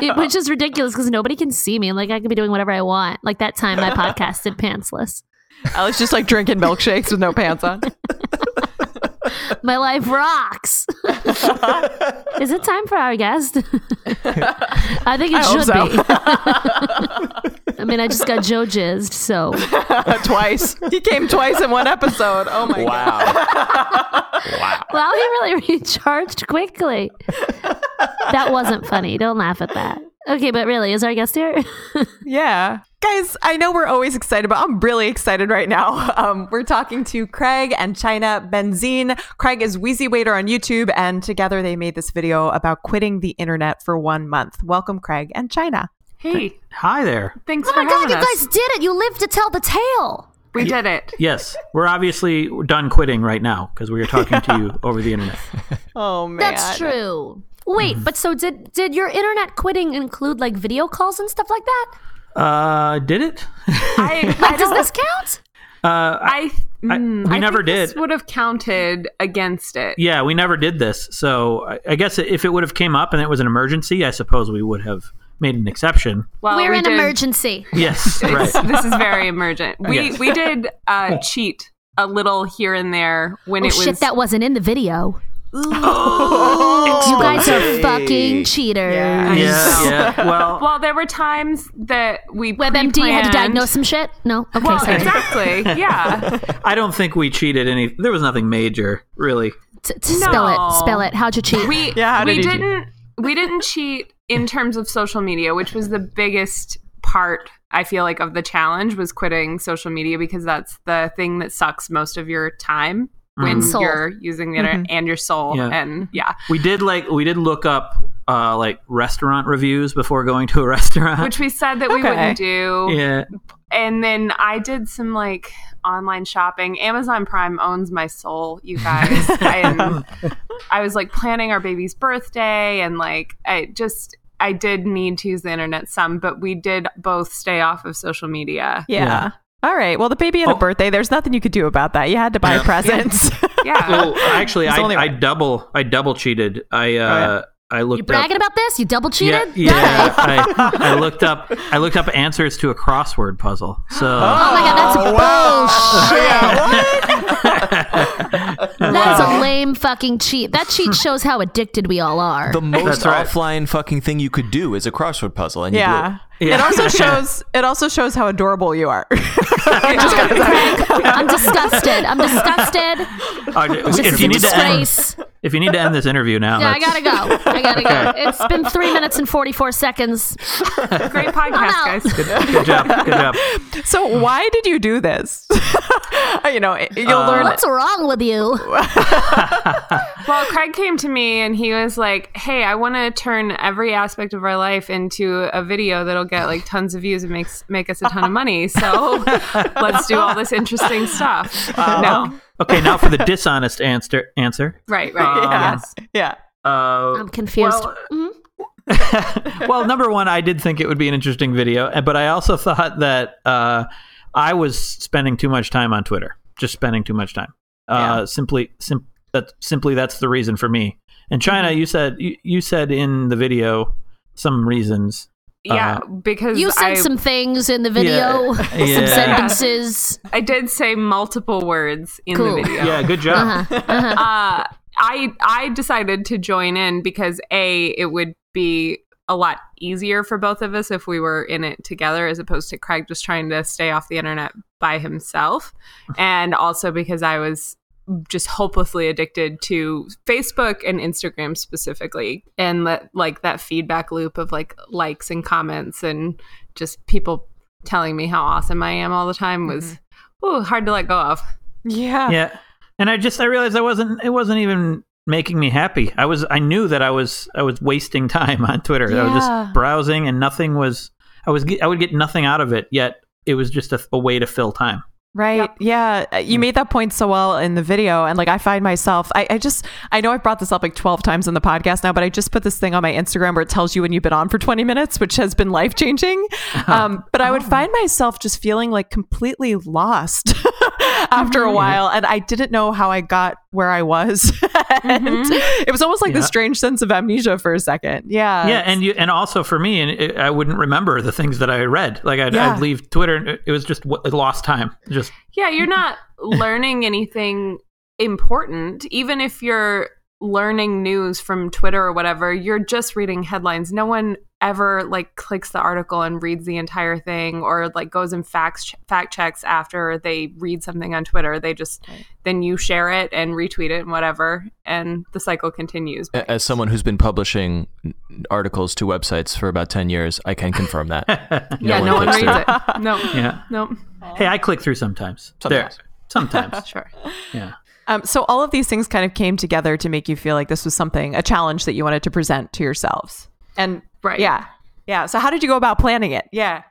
It- which is ridiculous because nobody can see me. Like I could be doing whatever I want. Like that time I podcasted pantsless. I was just like drinking milkshakes with no pants on. My life rocks. is it time for our guest? I think it I should so. be. I mean, I just got Joe jizzed, so twice. He came twice in one episode. Oh my god. Wow. wow, he really recharged quickly. That wasn't funny. Don't laugh at that. Okay, but really, is our guest here? Yeah. Guys, I know we're always excited, but I'm really excited right now. Um, we're talking to Craig and China Benzine. Craig is Wheezy Waiter on YouTube, and together they made this video about quitting the internet for one month. Welcome, Craig and China. Hey, hi there. Thanks oh for my god, having you guys did it! You lived to tell the tale. we did it. Yes, we're obviously done quitting right now because we are talking to you over the internet. Oh, man. That's true. Wait, but so did did your internet quitting include like video calls and stuff like that? Uh, did it? I, I does this count? Uh, I, mm, we I never think This did. would have counted against it. yeah, we never did this. So I, I guess if it would have came up and it was an emergency, I suppose we would have made an exception. Well, We're we in did- emergency. Yes, right. This is very emergent. We Yes. we did uh, cheat a little here and there when Oh it was shit, that wasn't in the video. You guys are fucking cheaters. Yeah. Yeah, yeah. Well, Well, there were times that we WebMD had to pre-planned- diagnose some shit. No, okay, Well, sorry. exactly. Yeah. I don't think we cheated any. There was nothing major, really. T- t- Spell it. Spell it. How'd you cheat? We Yeah, how we did you cheat? didn't we didn't cheat in terms of social media, which was the biggest part I feel like of the challenge was quitting social media because that's the thing that sucks most of your time when Soul. you're using the internet and your soul Yeah. and yeah. We did like we did look up uh like restaurant reviews before going to a restaurant. Which we said that we wouldn't do. yeah, And then I did some like online shopping. Amazon Prime owns my soul, you guys. and I was like planning our baby's birthday and like I just I did need to use the internet some, but we did both stay off of social media. Yeah. Yeah. All right. Well, the baby had Oh. a birthday. There's nothing you could do about that. You had to buy Yeah. presents. Yeah. Well, actually, I, only I double I double cheated. I uh I looked You bragging up. about this? You double cheated? yeah. I, I looked up I looked up answers to a crossword puzzle. So Oh my god, that's bullshit. That's a lame fucking cheat. That cheat shows how addicted we all are. The most That's right. offline fucking thing you could do is a crossword puzzle, and you yeah. Yeah. It also shows. It also shows how adorable you are. I'm disgusted. I'm disgusted. This if you a need to end if you need to end this interview now, Yeah, I gotta go. I gotta go. It's been three minutes and 44 seconds. Great podcast, I'm guys. Good job. Good job. so why did you do this? you know, you'll Uh, learn. What's wrong with you? Well, Craig came to me and he was like, "Hey, I want to turn every aspect of our life into a video that'll get like tons of views and makes make us a ton of money. So let's do all this interesting stuff." no, Okay, now for the dishonest answer. Answer. right, right, yeah. yes. Yeah. Uh, I'm confused. Well, Mhm. well, number one, I did think it would be an interesting video, but I also thought that uh, I was spending too much time on Twitter, just spending too much time. Uh, Simply, sim- that simply that's the reason for me. And China, Mm-hmm. you said you, you said in the video some reasons. Yeah, because You said I, some things in the video, Yeah. some Yeah. sentences. I did say multiple words in Cool. the video. Yeah, good job. Uh-huh. Uh-huh. uh, I I decided to join in because a it would be a lot easier for both of us if we were in it together as opposed to Craig just trying to stay off the internet by himself. and also because I was just hopelessly addicted to Facebook and Instagram specifically and that like that feedback loop of like likes and comments and just people telling me how awesome I am all the time was mm-hmm. ooh, hard to let go of. Yeah. Yeah. And I just I realized I wasn't it wasn't even making me happy. I was I knew that I was I was wasting time on Twitter. I was just browsing and nothing was I was I would get nothing out of it yet it was just a, a way to fill time. Right. Yeah. Uh, You made that point so well in the video. And like, I find myself, I, I just, I know I've brought this up like 12 times in the podcast now, but I just put this thing on my Instagram where it tells you when you've been on for 20 minutes, which has been life changing. Um, but I would find myself just feeling like completely lost after a while. And I didn't know how I got where I was. and mm-hmm. it was almost like Yeah. this strange sense of amnesia for a second. Yeah. yeah, and you and also for me, and it, I wouldn't remember the things that I read. Like I'd, Yeah. I'd leave Twitter, and it, it was just w- lost time. Just Yeah, you're not learning anything important. Even if you're learning news from Twitter or whatever, you're just reading headlines. No one ever like clicks the article and reads the entire thing or like goes and fact fact checks after they read something on Twitter. They just then you share it and retweet it and whatever and the cycle continues. A- As someone who's been publishing articles to websites for about 10 years, I can confirm that. yeah, no one clicks reads through. it. No. yeah. No. Hey, I click through sometimes. Sometimes. There. Sometimes. Sure. yeah. Um, so all of these things kind of came together to make you feel like this was something, a challenge that you wanted to present to yourselves. And Right. yeah. Yeah. So how did you go about planning it? Yeah.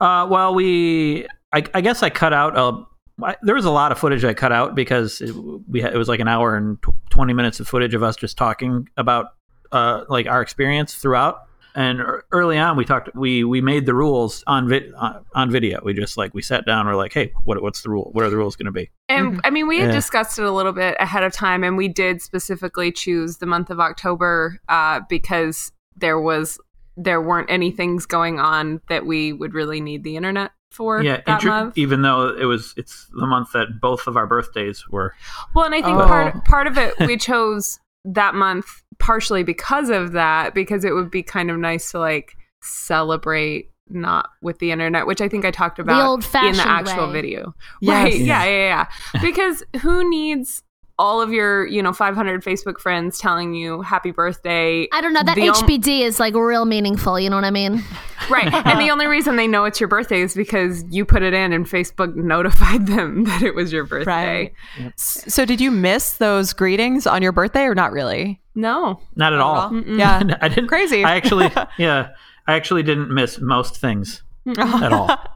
Uh, well, we, I, I guess I cut out a. I, there was a lot of footage I cut out because it, we had, it was like an hour and tw- twenty minutes of footage of us just talking about uh, like our experience throughout. And early on, we talked. We we made the rules on vid, on, on video. We just like we sat down. We're like, hey, what what's the rule? What are the rules going to be? And I mean, we had Yeah. discussed it a little bit ahead of time, and we did specifically choose the month of October uh, because there was there weren't any things going on that we would really need the internet for yeah, that intro- month. even though it was it's the month that both of our birthdays were. Well, and I think Oh. part part of it we chose that month partially because of that, because it would be kind of nice to like celebrate not with the internet, which I think I talked about in the actual way. video. Yes. Right. Yeah, yeah, yeah. because who needs all of your, you know, 500 Facebook friends telling you happy birthday? I don't know. That The on- HBD is like real meaningful. You know what I mean? right. And the only reason they know it's your birthday is because you put it in and Facebook notified them that it was your birthday. Right. S- So did you miss those greetings on your birthday or not really? No. Not at all. Yeah. I didn't. Crazy. I actually, yeah, I actually didn't miss most things at all.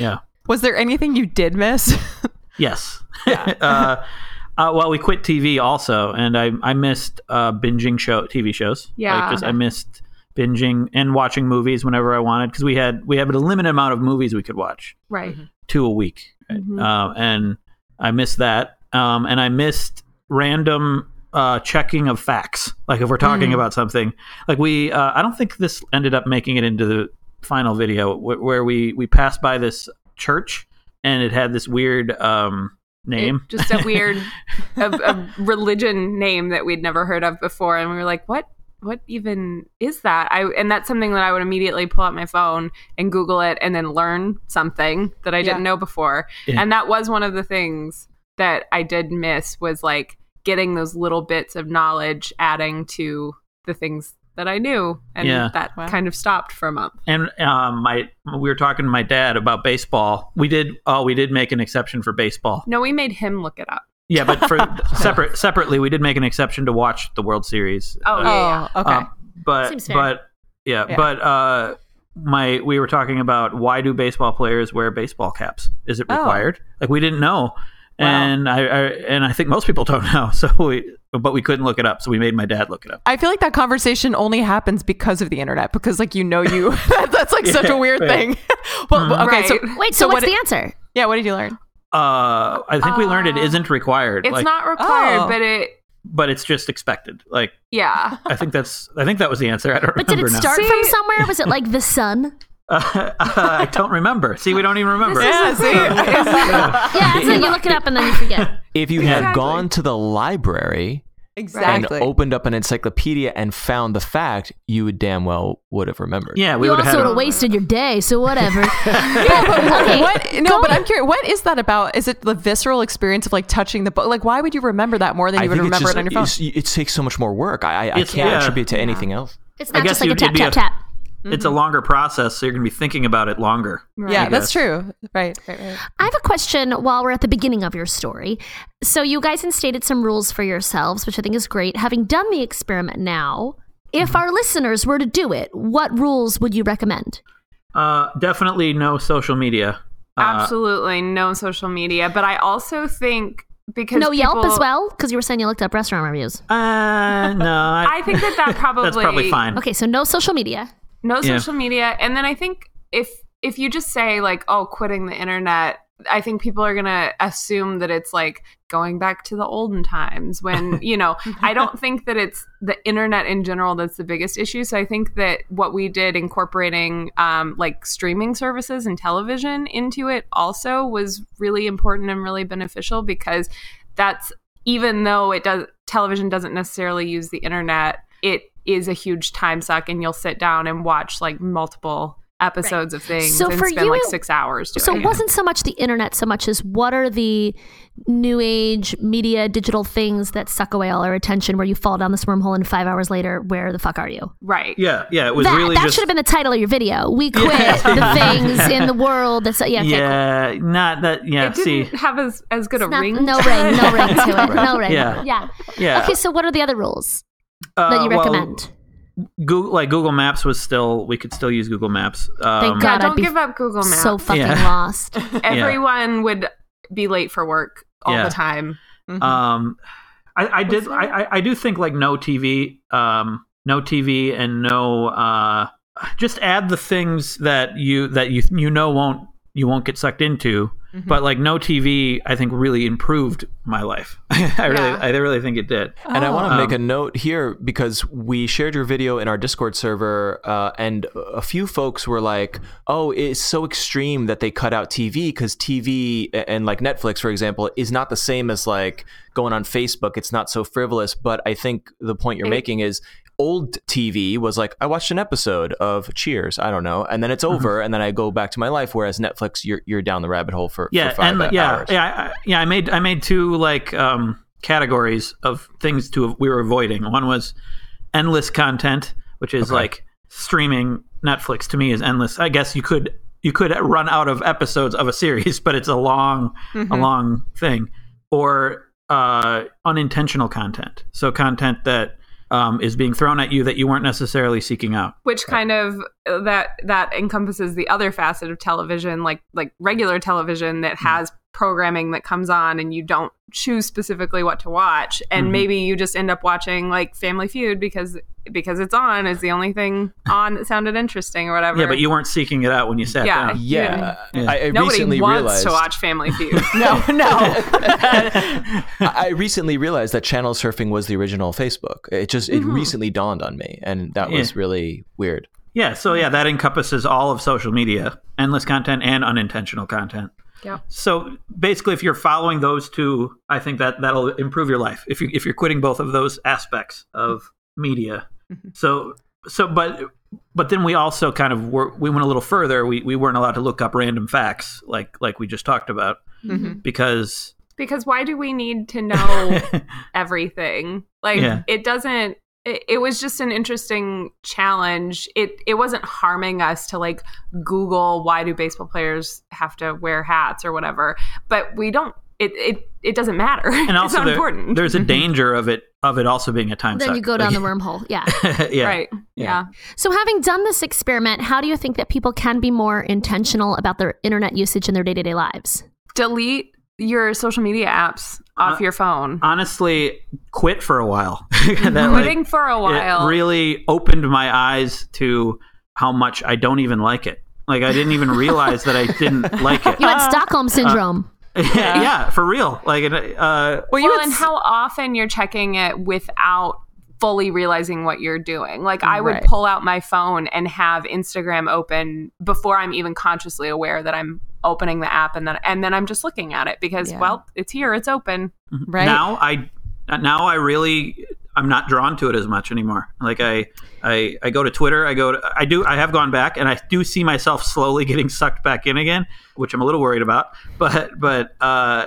Yeah. Was there anything you did miss? Yes. uh, uh, well, we quit TV also, and I I missed uh, binging show TV shows. Yeah. Like, just I missed binging and watching movies whenever I wanted because we had we had a limited amount of movies we could watch, Right. two a week, right? uh, and I missed that. Um, and I missed random uh, checking of facts. Like if we're talking about something, like we, uh, I don't think this ended up making it into the final video wh- where we we passed by this church and it had this weird um, name. It- just a weird a, a religion name that we'd never heard of before and we were like what what even is that i and that's something that i would immediately pull out my phone and google it and then learn something that i didn't know before Yeah. and that was one of the things that i did miss was like getting those little bits of knowledge adding to the things that i knew and Yeah. that Wow. kind of stopped for a month and um, my we were talking to my dad about baseball. We did oh we did make an exception for baseball. no we made him look it up Yeah, but for separate separately we did make an exception to watch the World Series. oh Uh, yeah, yeah. okay. Um, but Seems fair. but yeah, Yeah. but uh, my we were talking about why do baseball players wear baseball caps? Is it Oh. required? Like we didn't know, and I, I and I think most people don't know. So we but we couldn't look it up, so we made my dad look it up. I feel like that conversation only happens because of the internet because like you know you that's like such a weird right. thing. well, okay, so Wait, so, what's what the answer? yeah, what did you learn? Uh, I think we learned it Uh, isn't required. it's like, not required Oh. but it but it's just expected. Like yeah I think that's I think that was the answer. I don't remember. But did remember it start See- from somewhere? Was it like the sun? Uh, I don't remember. See, we don't even remember. Yeah, see? thing. Yeah, so you look it up and then you forget. If you had Exactly. gone to the library Exactly. and opened up an encyclopedia and found the fact, you would damn well would have remembered. Yeah, we you would also have would had. have wasted your day, so whatever. okay. What? No, but I'm curious. What is that about? Is it the visceral experience of like touching the book? Like, why would you remember that more than you would remember just- it on your phone? it's- It takes so much more work. I, I, I It's- can't yeah. attribute to anything else. It's I not guess just like a you'd- tap, it'd be tap, a- tap. It's a longer process, so you're going to be thinking about it longer. yeah, that's true. Right, right, right. I have a question while we're at the beginning of your story. So, you guys instated some rules for yourselves, which I think is great. Having done the experiment now, if Mm-hmm. our listeners were to do it, what rules would you recommend? Uh, definitely no social media. Uh, Absolutely no social media. But I also think because no Yelp as well? Because you were saying you looked up restaurant reviews. Uh, no, I, I think that that probably that's probably fine. Okay, so no social media. No Yeah. social media and then i think if if you just say like oh quitting the internet i think people are going to assume that it's like going back to the olden times when you know i don't think that it's the internet in general that's the biggest issue so i think that what we did incorporating um, like streaming services and television into it also was really important and really beneficial because that's even though it does television doesn't necessarily use the internet it is a huge time suck and you'll sit down and watch like multiple episodes of things So and for spend you, like six hours doing So it it. wasn't so much the internet so much as what are the new age media digital things that suck away all our attention where you fall down this wormhole and five hours later where the fuck are you right yeah, yeah, it was that, really that just should have been the title of your video we quit the things in the world that's yeah, okay, cool. yeah, not that. Yeah, it didn't see, have as, as good a not- ring no ring no ring to it no ring Yeah. yeah yeah. okay so what are the other rules uh, that you well, recommend Google, like Google Maps was still, we could still use Google Maps. Um, Thank God, don't be give up google maps so fucking Yeah. lost everyone would be late for work all Yeah. the time Um, I, I did. I, I- I do think like no TV, um, no TV, and no. Uh, just add the things that you that you you know won't you won't get sucked into. But like no TV, I think really improved my life. I really, Yeah. I really think it did. And I want to Um, make a note here because we shared your video in our Discord server, uh, and a few folks were like, "Oh, it's so extreme that they cut out TV because TV and like Netflix, for example, is not the same as like going on Facebook. It's not so frivolous." But I think the point you're It- making is old TV was like, I watched an episode of Cheers, I don't know, and then it's over, and then I go back to my life. Whereas Netflix, you're you're down the rabbit hole for yeah, for five and yeah, hours. yeah, I, yeah. I made I made two like um, categories of things to we were avoiding. One was endless content, which is Okay. like streaming Netflix. To me, is endless. I guess you could you could run out of episodes of a series, but it's a long a long thing. Or uh, unintentional content, so content that um, is being thrown at you that you weren't necessarily seeking out. which kind of that that encompasses the other facet of television like like regular television that has programming that comes on and you don't choose specifically what to watch and Mhm. maybe you just end up watching like family feud because because it's on is the only thing on that sounded interesting or whatever Yeah, but you weren't seeking it out when you sat Yeah. down. yeah, Yeah. I, I nobody recently wants realized to watch family feud No, no. I I recently realized that channel surfing was the original Facebook. It just it recently dawned on me, and that was really weird. Yeah, so yeah, that encompasses all of social media, endless content and unintentional content. Yeah. So basically, if you're following those two, I think that that'll improve your life. If you if you're quitting both of those aspects of media, mm-hmm. so so but but then we also kind of were, we went a little further. We we weren't allowed to look up random facts like like we just talked about mm-hmm. Mm-hmm. because because why do we need to know everything like Yeah. it doesn't it, it was just an interesting challenge. It it wasn't harming us to like google why do baseball players have to wear hats? or whatever. But we don't it it, it doesn't matter. And it's also not there- important. there's a mm-hmm. danger of it of it also being a time then suck. you go down Like- the wormhole. Yeah. yeah. right. Yeah. So, having done this experiment, how do you think that people can be more intentional about their internet usage in their day to day lives? delete your social media apps off Uh, your phone honestly quit for a while. That, like, quitting for a while It really opened my eyes to how much I don't even like it. Like I didn't even realize that I didn't like it. You had Stockholm syndrome. yeah. for real. Like uh, Well, you well, and s- how often you're checking it without fully realizing what you're doing. Like I would Right. pull out my phone and have Instagram open before I'm even consciously aware that I'm opening the app and then and then I'm just looking at it because Yeah. well, it's here, it's open. right? now I Uh, now I really I'm not drawn to it as much anymore. Like I I I go to Twitter, I go to I do I have gone back and I do see myself slowly getting sucked back in again, which I'm a little worried about. But but uh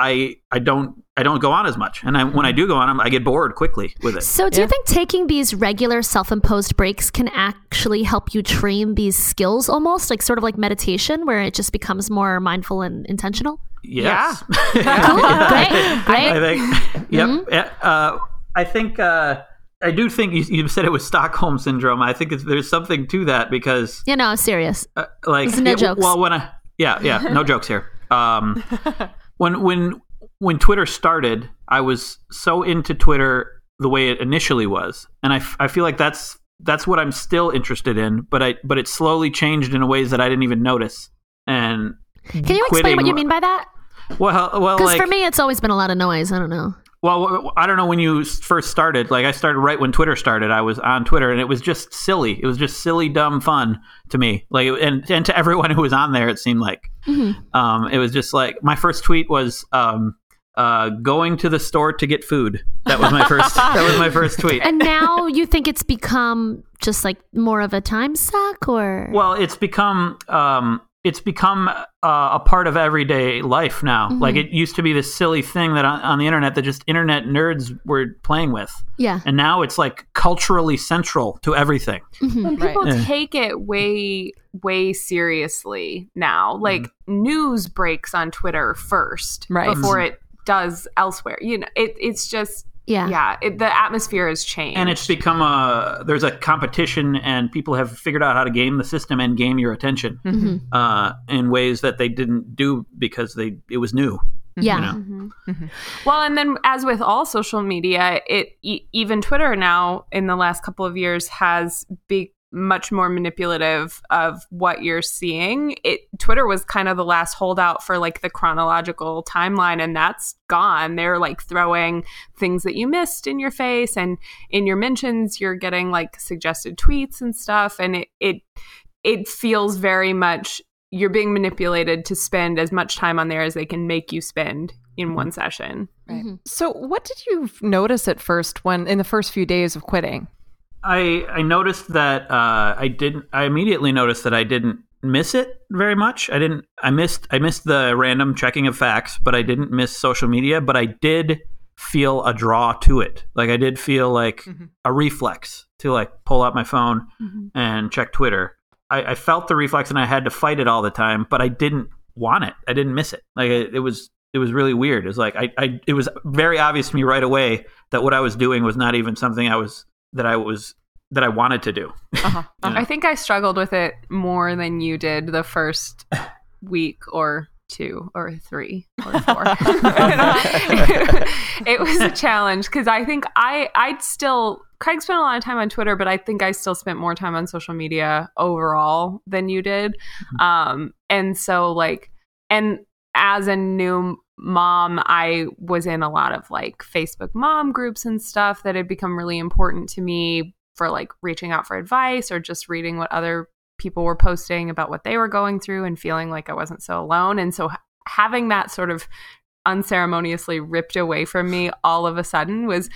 I I don't I don't go on as much, and I, when I do go on, I get bored quickly with it. So, do you think taking these regular self-imposed breaks can actually help you train these skills, almost like sort of like meditation, where it just becomes more mindful and intentional? Yes. cool. Great. Great. I think. Yep. Yeah, Uh, I think. Uh, I do think you, you said it was Stockholm syndrome. I think it's, there's something to that because, You know, serious. uh, like, This no it- jokes. well, when I, yeah, yeah, no jokes here. Um, when when when Twitter started, I was so into Twitter the way it initially was, and I, f- I feel like that's that's what I'm still interested in. But I but it slowly changed in ways that I didn't even notice. And Can you explain what you mean by that? well, well, Because like, for me, it's always been a lot of noise. I don't know. Well, I don't know when you first started. Like I started right when Twitter started. I was on Twitter, and it was just silly. It was just silly, dumb fun to me. Like, and and to everyone who was on there, it seemed like um, it was just like my first tweet was um, uh, going to the store to get food. That was my first. that was my first tweet. And now you think it's become just like more of a time suck, or Well, it's become um, it's become uh, a part of everyday life now. Mm-hmm. Like it used to be this silly thing that on, on the internet that just internet nerds were playing with. yeah, and now it's like culturally central to everything. Mm-hmm. And people Yeah. take it way, way seriously now. Mm-hmm. Like news breaks on Twitter first Right. before it does elsewhere. You know, it, it's just yeah, yeah. It, the atmosphere has changed, And it's become a there's a competition, and people have figured out how to game the system and game your attention Mm-hmm. uh, in ways that they didn't do because they it was new. yeah. You know? Well, and then as with all social media, it e- even Twitter now in the last couple of years has be much more manipulative of what you're seeing. It Twitter was kind of the last holdout for like the chronological timeline and that's gone. They're like throwing things that you missed in your face and in your mentions you're getting like suggested tweets and stuff and it it it feels very much you're being manipulated to spend as much time on there as they can make you spend in mm-hmm. one session. Right. Mm-hmm. So, what did you notice at first when in the first few days of quitting? I I noticed that uh, I didn't. I immediately noticed that I didn't miss it very much. I didn't. I missed. I missed the random checking of facts, but I didn't miss social media. But I did feel a draw to it. Like I did feel like a reflex to like pull out my phone and check Twitter. I, I felt the reflex, and I had to fight it all the time. But I didn't want it. I didn't miss it. Like it, it was. It was really weird. It was like I, I. It was very obvious to me right away that what I was doing was not even something I was that I was that I wanted to do. Uh-huh. I think I struggled with it more than you did the first week or two or three or four. it was a challenge because I think I I'd still Craig spent a lot of time on Twitter, but I think I still spent more time on social media overall than you did. Um, and so like and as a new mom, I was in a lot of like Facebook mom groups and stuff that had become really important to me for like reaching out for advice or just reading what other people were posting about what they were going through and feeling like I wasn't so alone. And so having that sort of unceremoniously ripped away from me all of a sudden was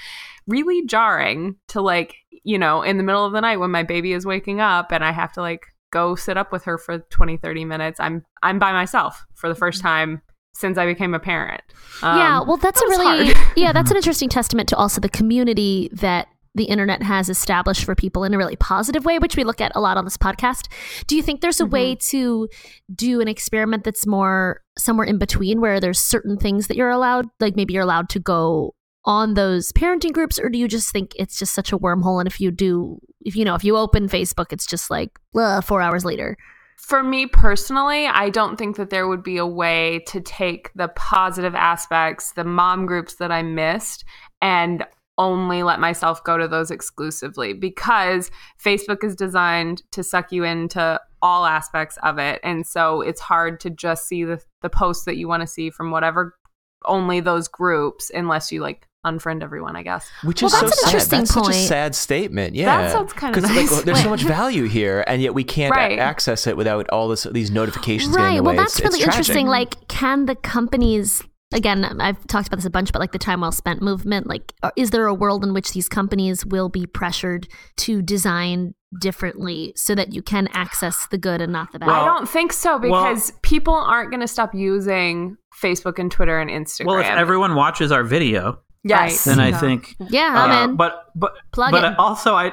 really jarring to like, you know, in the middle of the night when my baby is waking up and I have to like go sit up with her for 20 30 minutes. I'm I'm by myself for the first time since I became a parent. yeah, Um, well, that's that a really hard. yeah, that's an interesting testament to also the community that the internet has established for people in a really positive way, which we look at a lot on this podcast. Do you think there's a way to do an experiment that's more somewhere in between, where there's certain things that you're allowed, like maybe you're allowed to go on those parenting groups, or do you just think it's just such a wormhole? And if you do, if you know, if you open Facebook, it's just like four hours later. For me personally, I don't think that there would be a way to take the positive aspects, the mom groups that I missed, and only let myself go to those exclusively because Facebook is designed to suck you into all aspects of it. And so it's hard to just see the, the posts that you want to see from whatever only those groups unless you like unfriend everyone, I guess. Which Well, is so that's an sad. interesting That's such a sad statement. Yeah, that sounds kinda 'Cause, nice. Like, there's so much value here, and yet we can't a- access it without all this these notifications right in the well that's It's- it's really interesting like can the companies again, I've talked about this a bunch, but like the time well spent movement, like, uh, is there a world in which these companies will be pressured to design differently so that you can access the good and not the bad? I don't think so because people aren't going to stop using Facebook and Twitter and Instagram. Well, if everyone watches our video, Yes. then I Yeah. think yeah, I'm Uh, in. But but Plug but it. also I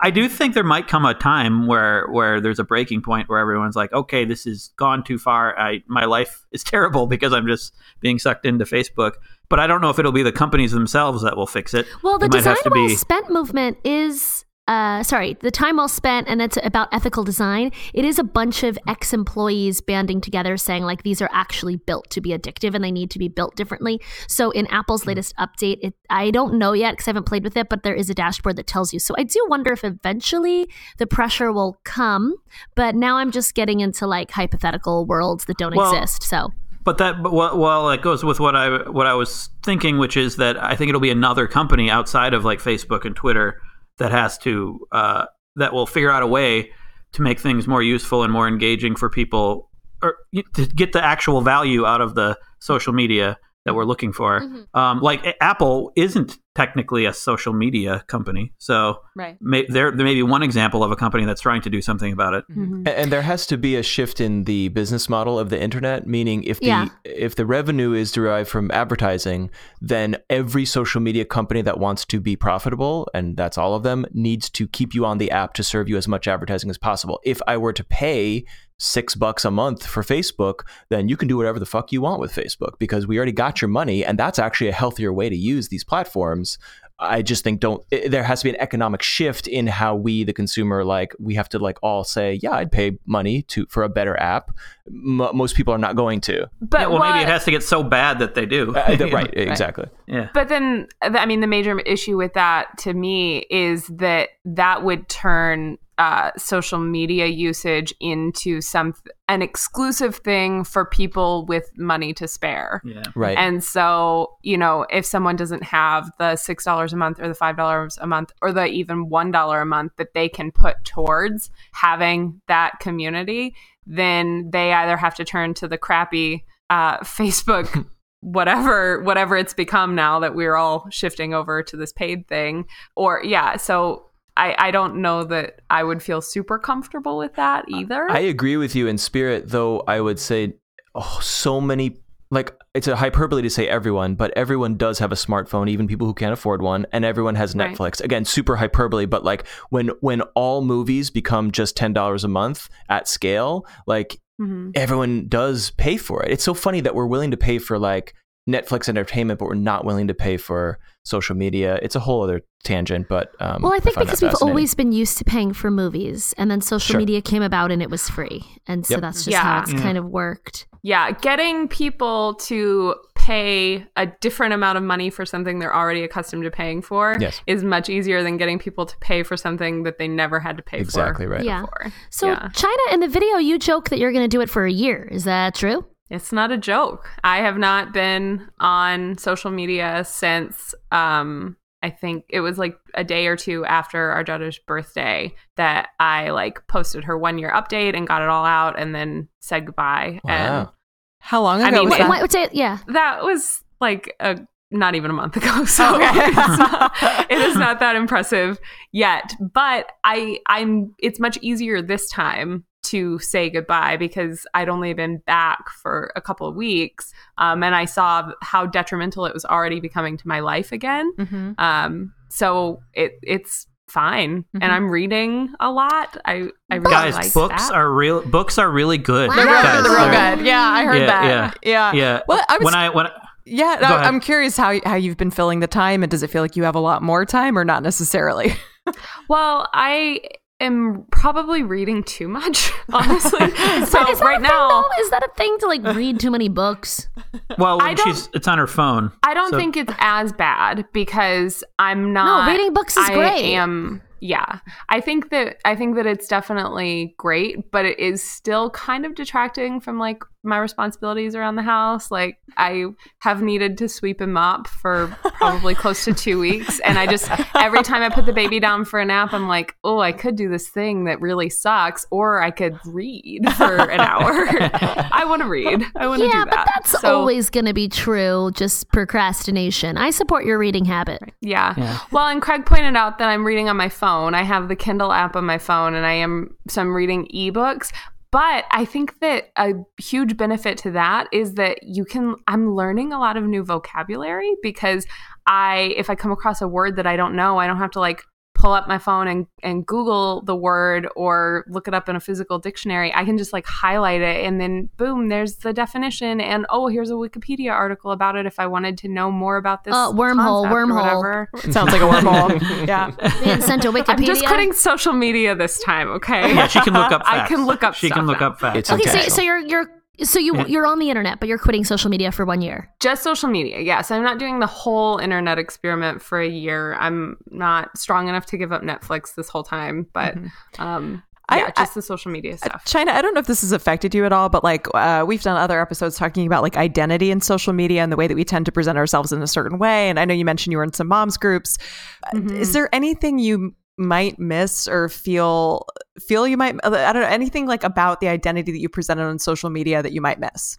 I do think there might come a time where where there's a breaking point where everyone's like, okay, this has gone too far. I my life is terrible because I'm just being sucked into Facebook. But I don't know if it'll be the companies themselves that will fix it. Well, the It design have to well be spent movement is. Uh, sorry, the time well spent, and it's about ethical design. It is a bunch of ex-employees banding together, saying like these are actually built to be addictive, and they need to be built differently. So, in Apple's latest update, it, I don't know yet because I haven't played with it, but there is a dashboard that tells you. So, I do wonder if eventually the pressure will come. But now I'm just getting into like hypothetical worlds that don't Well, exist. So, But that, but well, well, it goes with what I what I was thinking, which is that I think it'll be another company outside of like Facebook and Twitter that has to uh, that will figure out a way to make things more useful and more engaging for people, or to get the actual value out of the social media that we're looking for. Um, like Apple isn't technically a social media company, so Right. may, there there may be one example of a company that's trying to do something about it. Mm-hmm. And, mm-hmm. and there has to be a shift in the business model of the internet, meaning if the Yeah. if the revenue is derived from advertising, then every social media company that wants to be profitable, and that's all of them, needs to keep you on the app to serve you as much advertising as possible. If I were to pay six bucks a month for Facebook, then you can do whatever the fuck you want with Facebook because we already got your money, and that's actually a healthier way to use these platforms. I just think don't i- there has to be an economic shift in how we the consumer like we have to like all say yeah I'd pay money to for a better app. M- most people are not going to. But Yeah, well, what, maybe it has to get so bad that they do. Uh, th- right, exactly. Yeah. But then, I mean, the major issue with that to me is that that would turn uh, social media usage into some an exclusive thing for people with money to spare. Yeah. Right. And so, you know, if someone doesn't have the six dollars a month or the five dollars a month or the even one dollar a month that they can put towards having that community, then they either have to turn to the crappy uh, Facebook whatever whatever it's become now that we're all shifting over to this paid thing or yeah so I, I don't know that I would feel super comfortable with that either. I agree with you in spirit, though. I would say, oh, so many. Like it's a hyperbole to say everyone, but everyone does have a smartphone, even people who can't afford one, and everyone has Right. Netflix. Again, super hyperbole, but like when when all movies become just ten dollars a month at scale, like Mhm. everyone does pay for it. It's so funny that we're willing to pay for like Netflix entertainment, but we're not willing to pay for social media. It's a whole other tangent, but um, Well, I think find because we've always been used to paying for movies, and then social Sure. media came about and it was free, and so Yep. that's just Yeah. how it's Yeah. kind of worked. Yeah, getting people to pay a different amount of money for something they're already accustomed to paying for Yes. is much easier than getting people to pay for something that they never had to pay exactly for. Exactly right. Yeah. before. So, Yeah. China, in the video, you joke that you're going to do it for a year. Is that true? It's not a joke. I have not been on social media since um I think it was like a day or two after our daughter's birthday that I like posted her one year update and got it all out and then said goodbye. And Wow. How long ago I mean, was that? What, what's it? Yeah. that was like a not even a month ago so Okay. it's not, it is not that impressive yet but i i'm it's much easier this time to say goodbye because i'd only been back for a couple of weeks um, and i saw how detrimental it was already becoming to my life again hmm um, so it it's fine Mhm. and i'm reading a lot i i really Guys, like books that. are real. Books are really good. Wow. They're real, Guys, good, they're real they're- good. Yeah, I heard Yeah, that. Yeah. Yeah. Well, I was when I when Yeah, Go I, ahead. I'm curious how how you've been filling the time, and does it feel like you have a lot more time, or not necessarily? Well, I am probably reading too much, honestly. so Is that right thing, now, though? is that a thing to like read too many books? well I when don't- she's it's on her phone. I don't So- think it's as bad because I'm not. reading books is I great. Am yeah. I think that I think that it's definitely great, but it is still kind of detracting from like my responsibilities around the house. Like I have needed to sweep and mop for probably close to two weeks. And I just, every time I put the baby down for a nap, I'm like, oh, I could do this thing that really sucks, or I could read for an hour. I want to read. I want to yeah, do that. but that's So- always going to be true. Just procrastination. I support your reading habit. Yeah. Yeah. Well, and Craig pointed out that I'm reading on my phone. I have the Kindle app on my phone and I am so I'm reading ebooks. But I think that a huge benefit to that is that you can I'm learning a lot of new vocabulary because I if I come across a word that I don't know, I don't have to like pull up my phone and, and Google the word or look it up in a physical dictionary. I can just like highlight it and then boom, there's the definition and oh, here's a Wikipedia article about it if I wanted to know more about this. Oh, wormhole, wormhole. It sounds like a wormhole. yeah. Being sent to Wikipedia. I'm just quitting social media this time, okay? Yeah, she can look up. I can look up She stuff can look now. up facts. It's Okay, so, so you're you're so you Yeah. you're on the internet, but you're quitting social media for one year. Just social media, yes. I'm not doing the whole internet experiment for a year. I'm not strong enough to give up Netflix this whole time, but um, I- yeah, just the social media stuff. China, I don't know if this has affected you at all, but like uh, we've done other episodes talking about like identity in social media and the way that we tend to present ourselves in a certain way. And I know you mentioned you were in some moms groups. Uh, Mhm. Is there anything you might miss or feel feel you might I don't know anything like about the identity that you presented on social media that you might miss?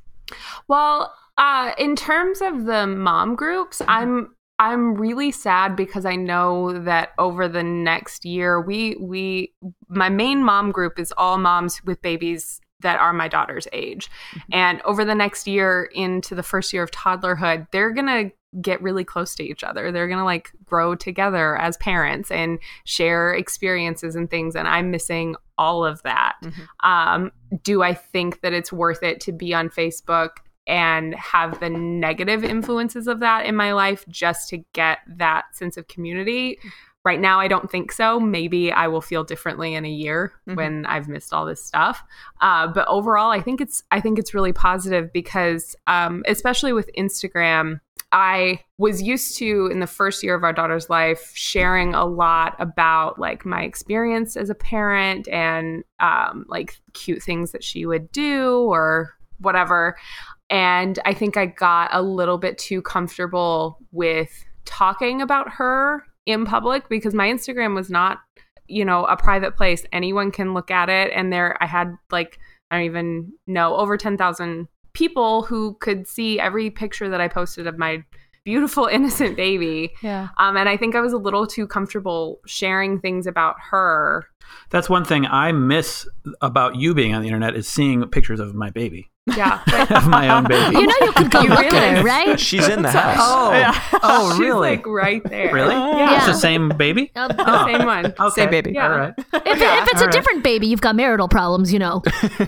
Well, uh, in terms of the mom groups, I'm I'm really sad because I know that over the next year, we we my main mom group is all moms with babies that are my daughter's age, mm-hmm. and over the next year into the first year of toddlerhood, they're gonna get really close to each other. They're gonna like grow together as parents and share experiences and things, and I'm missing all of that. Mm-hmm. Um, do I think that it's worth it to be on Facebook and have the negative influences of that in my life just to get that sense of community? Mm-hmm. Right now, I don't think so. Maybe I will feel differently in a year Mhm. when I've missed all this stuff. Uh, but overall, I think it's I think it's really positive because, um, especially with Instagram, I was used to in the first year of our daughter's life sharing a lot about like my experience as a parent and um, like cute things that she would do or whatever. And I think I got a little bit too comfortable with talking about her in public because my Instagram was not, you know, a private place. Anyone can look at it. And there I had like, I don't even know, over 10,000 people who could see every picture that I posted of my beautiful, innocent baby. Yeah. Um, and I think I was a little too comfortable sharing things about her. That's one thing I miss about you being on the internet is seeing pictures of my baby, Yeah. But of my own baby. You know you could go You look really- at her, right? She's in the house. oh, oh, she's really? like right there. really? Yeah. It's the same baby. Uh, The same one. Okay. Same baby. Yeah. All right. if, if it's All a right. different baby, you've got marital problems, you know. Ooh.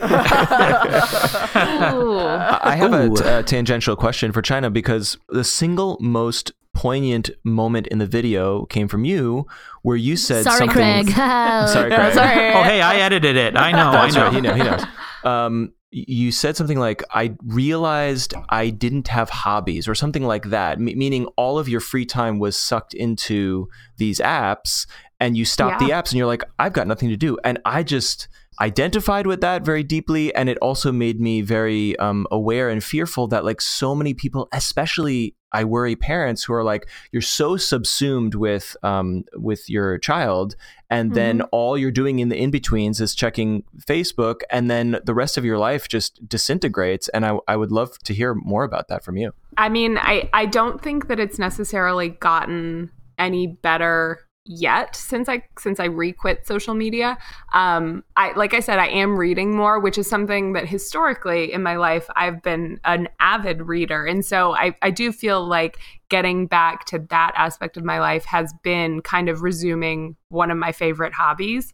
I have a, Ooh. t- a tangential question for China because the single most poignant moment in the video came from you, where you said something. Sorry, something. Craig. Sorry, Craig. sorry. Oh, hey, I edited it. I know. That's I know. right. He knows. He knows. Um, y- you said something like, "I realized I didn't have hobbies," or something like that, m- meaning all of your free time was sucked into these apps, and you stopped the apps, and you're like, "I've got nothing to do," and I just identified with that very deeply, and it also made me very um, aware and fearful that like so many people, especially I worry parents who are like, you're so subsumed with um, with your child, and then all you're doing in the in betweens is checking Facebook, and then the rest of your life just disintegrates. And I, I would love to hear more about that from you. I mean, I, I don't think that it's necessarily gotten any better yet since I since I requit social media. Um, I like I said, I am reading more, which is something that historically in my life I've been an avid reader, and so I I do feel like getting back to that aspect of my life has been kind of resuming one of my favorite hobbies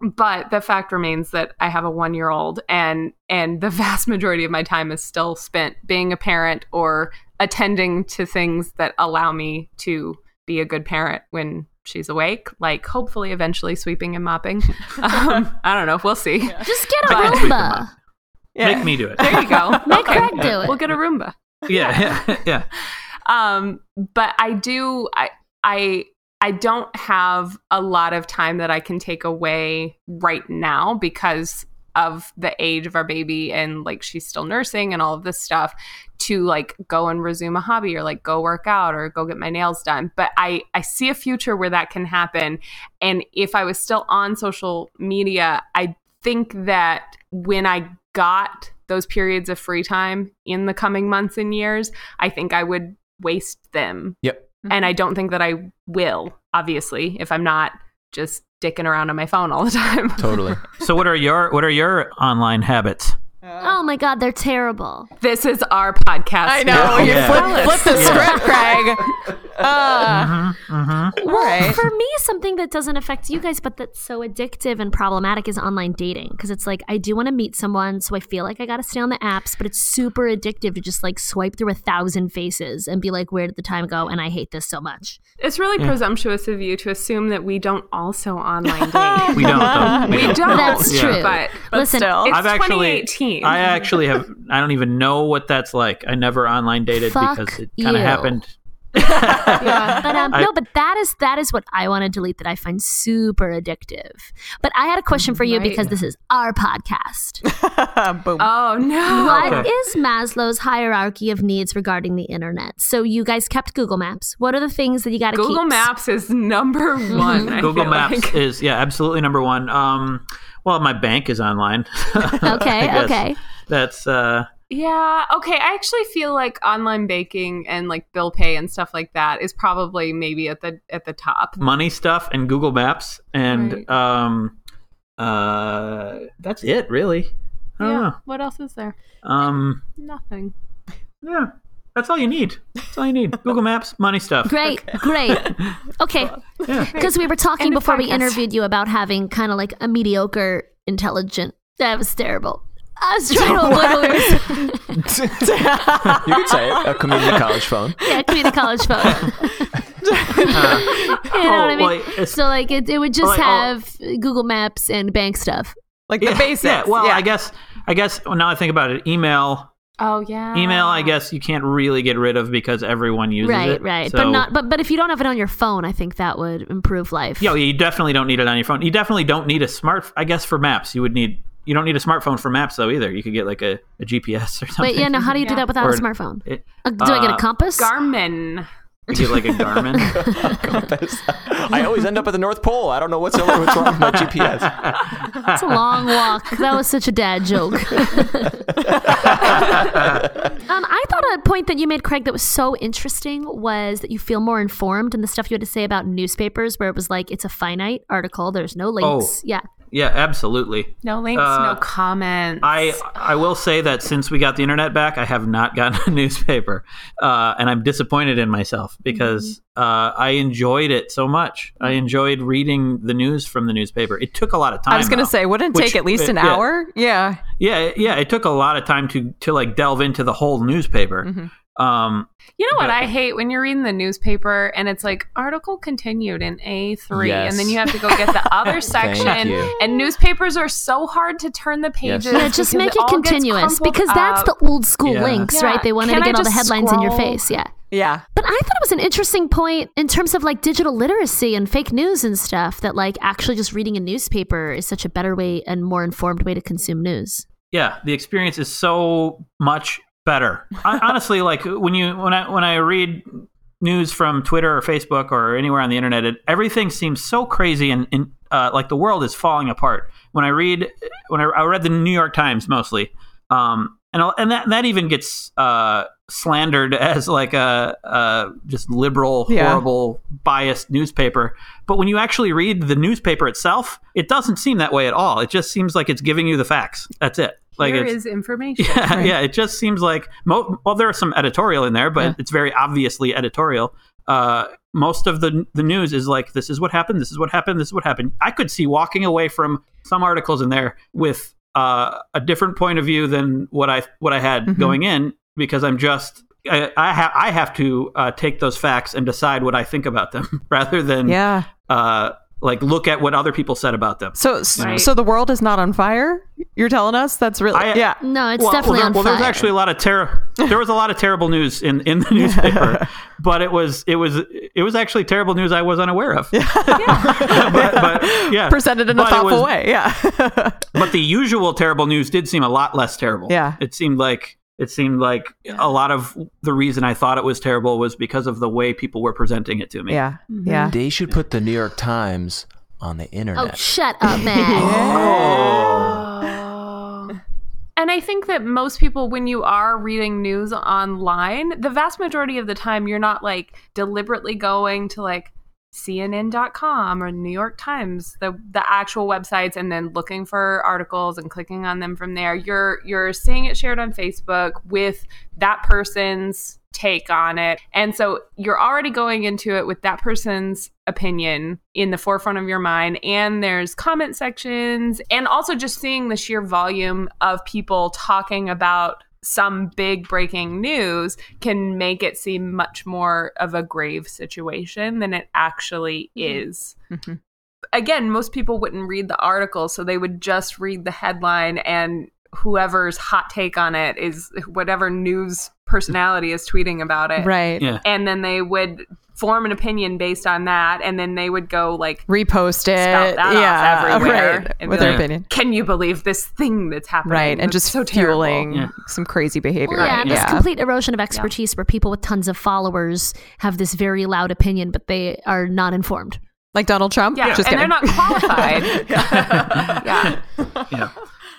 but the fact remains that I have a one year old and and the vast majority of my time is still spent being a parent or attending to things that allow me to be a good parent when she's awake, like hopefully eventually sweeping and mopping. um, I don't know. We'll see. Just get a can sweep them Roomba. up. Make me do it. There you go. Make Okay. Craig do it. We'll get a Roomba. Yeah, yeah, yeah. um but i do i i i don't have a lot of time that i can take away right now because of the age of our baby and like she's still nursing and all of this stuff to like go and resume a hobby or like go work out or go get my nails done. But i i see a future where that can happen. And if i was still on social media i think that when i got those periods of free time in the coming months and years i think i would waste them. Yep. Mm-hmm. and I don't think that I will, obviously, if I'm not just dicking around on my phone all the time. Totally. So what are your what are your online habits? Oh my god, they're terrible. this is our podcast. I know. now. You Yeah. flip, flip the Yeah. script, Craig. Uh, Well, right. for me, something that doesn't affect you guys, but that's so addictive and problematic is online dating. Because it's like, I do want to meet someone, so I feel like I got to stay on the apps, but it's super addictive to just like swipe through a thousand faces and be like, where did the time go? And I hate this so much. It's really presumptuous of you to assume that we don't also online date. We don't. Though. we don't. That's Yeah. true. But Listen, still. it's I've actually, 2018. I actually have. I don't even know what that's like. I never online dated Fuck because it kind you. of happened. but um, I- no, but that is that is what I want to delete that I find super addictive. But I had a question for you Right. because this is our podcast. boom. oh no. What Okay. is Maslow's hierarchy of needs regarding the internet? So you guys kept Google Maps. What are the things that you got to keep? Google Maps is number one. Google Maps like. is yeah, absolutely number one. Um, well, my bank is online. Okay, okay. That's uh, Yeah. Okay. I actually feel like online baking and like bill pay and stuff like that is probably maybe at the at the top. money stuff and Google Maps, and Right. um, uh, that's it really. I don't Yeah. know. What else is there? Um, Nothing. yeah, that's all you need. That's all you need. Google Maps, money stuff. Great, great. Okay, Yeah. because we were talking End before we interviewed you about having kind of like a mediocre intelligent. That was terrible. I was trying to avoid what we. You could say it. A community college phone. Yeah, community college phone. you know what I oh, mean? well, it's- so like it, it would just Like, oh. have Google Maps and bank stuff. like the basics. Yeah, well, yeah. I guess I guess well, now I think about it, email Oh yeah. email I guess you can't really get rid of because everyone uses right, it. right. So- But not but but if you don't have it on your phone, I think that would improve life. Yeah, you definitely don't need it on your phone. You definitely don't need a smart. I guess for maps, you would need. You don't need a smartphone for maps though either. You could get like a, a GPS or something. Wait, yeah, no, how do you do Yeah. that without Or a smartphone? It, Uh, do I get a uh, compass? Garmin. Do you get like a Garmin. Compass. I always end up at the North Pole. I don't know what's, what's wrong with my GPS. It's a long walk. That was such a dad joke. um, I thought a point that you made, Craig, that was so interesting was that you feel more informed in the stuff you had to say about newspapers, where it was like it's a finite article. There's no links. Oh. Yeah. Yeah, absolutely. No links. Uh, no comments. I I will say that since we got the internet back, I have not gotten a newspaper, uh, and I'm disappointed in myself because uh, I enjoyed it so much. I enjoyed reading the news from the newspaper. It took a lot of time. I was gonna say, wouldn't it take at least an yeah. hour? Yeah. Yeah, yeah, it took a lot of time to to like delve into the whole newspaper. Mm-hmm. Um, You know what But- I hate when you're reading the newspaper and it's like article continued in A3 Yes. and then you have to go get the other section and newspapers are so hard to turn the pages. Yes. Yeah, just make it all gets continuous crumpled because that's the old school Yeah. links, Yeah. right? They wanted Can to get all the just headlines in your face. Yeah. Yeah. But I thought it was an interesting point in terms of like digital literacy and fake news and stuff that like actually just reading a newspaper is such a better way and more informed way to consume news. yeah, the experience is so much better. I, honestly, like when you when I when I read news from Twitter or Facebook or anywhere on the internet, it, everything seems so crazy and, and uh, like the world is falling apart. When I read when I, I read the New York Times mostly, um, and and that that even gets uh, slandered as like a, a just liberal, Yeah. horrible, biased newspaper. But when you actually read the newspaper itself, it doesn't seem that way at all. It just seems like it's giving you the facts. That's it. Like Here information. yeah, yeah. It just seems like mo- well, there's some editorial in there, but Yeah. it's very obviously editorial. Uh, most of the the news is like this is what happened, this is what happened, this is what happened. I could see walking away from some articles in there with uh, a different point of view than what I what I had Mhm. going in because I'm just I, I have I have to uh, take those facts and decide what I think about them rather than Yeah. uh, like look at what other people said about them. So, Right. so the world is not on fire. You're telling us that's really I- yeah. No, it's well, definitely well, there, on well, fire. there's actually a lot of terror. There was a lot of terrible news in, in the newspaper, but it was it was it was actually terrible news I was unaware of. but, but, yeah, Presented in a But it thoughtful was- way. Yeah. But the usual terrible news did seem a lot less terrible. Yeah. it seemed like it seemed like a lot of the reason I thought it was terrible was because of the way people were presenting it to me. yeah. Mm-hmm. Yeah. They should put the New York Times on the internet. Oh, shut up, man. Oh. And I think that most people, when you are reading news online, the vast majority of the time, you're not like deliberately going to like CNN.com or New York Times, the the actual websites, and then looking for articles and clicking on them from there. You're you're seeing it shared on Facebook with that person's take on it. And so you're already going into it with that person's opinion in the forefront of your mind. And there's comment sections and also just seeing the sheer volume of people talking about some big breaking news can make it seem much more of a grave situation than it actually is. Mhm. Again, most people wouldn't read the article, so they would just read the headline and whoever's hot take on it is whatever news personality is tweeting about it. Right. Yeah. And then they would form an opinion based on that and then they would go like Repost it. spout that yeah. off everywhere Right. With be their like, opinion. Can you believe this thing that's happening? Right. And just so terrible." fueling Yeah. some crazy behavior. Well, yeah, and this yeah. complete erosion of expertise where people with tons of followers have this very loud opinion, but they are not informed. like Donald Trump. Yeah, Just and they're not qualified. yeah. Yeah.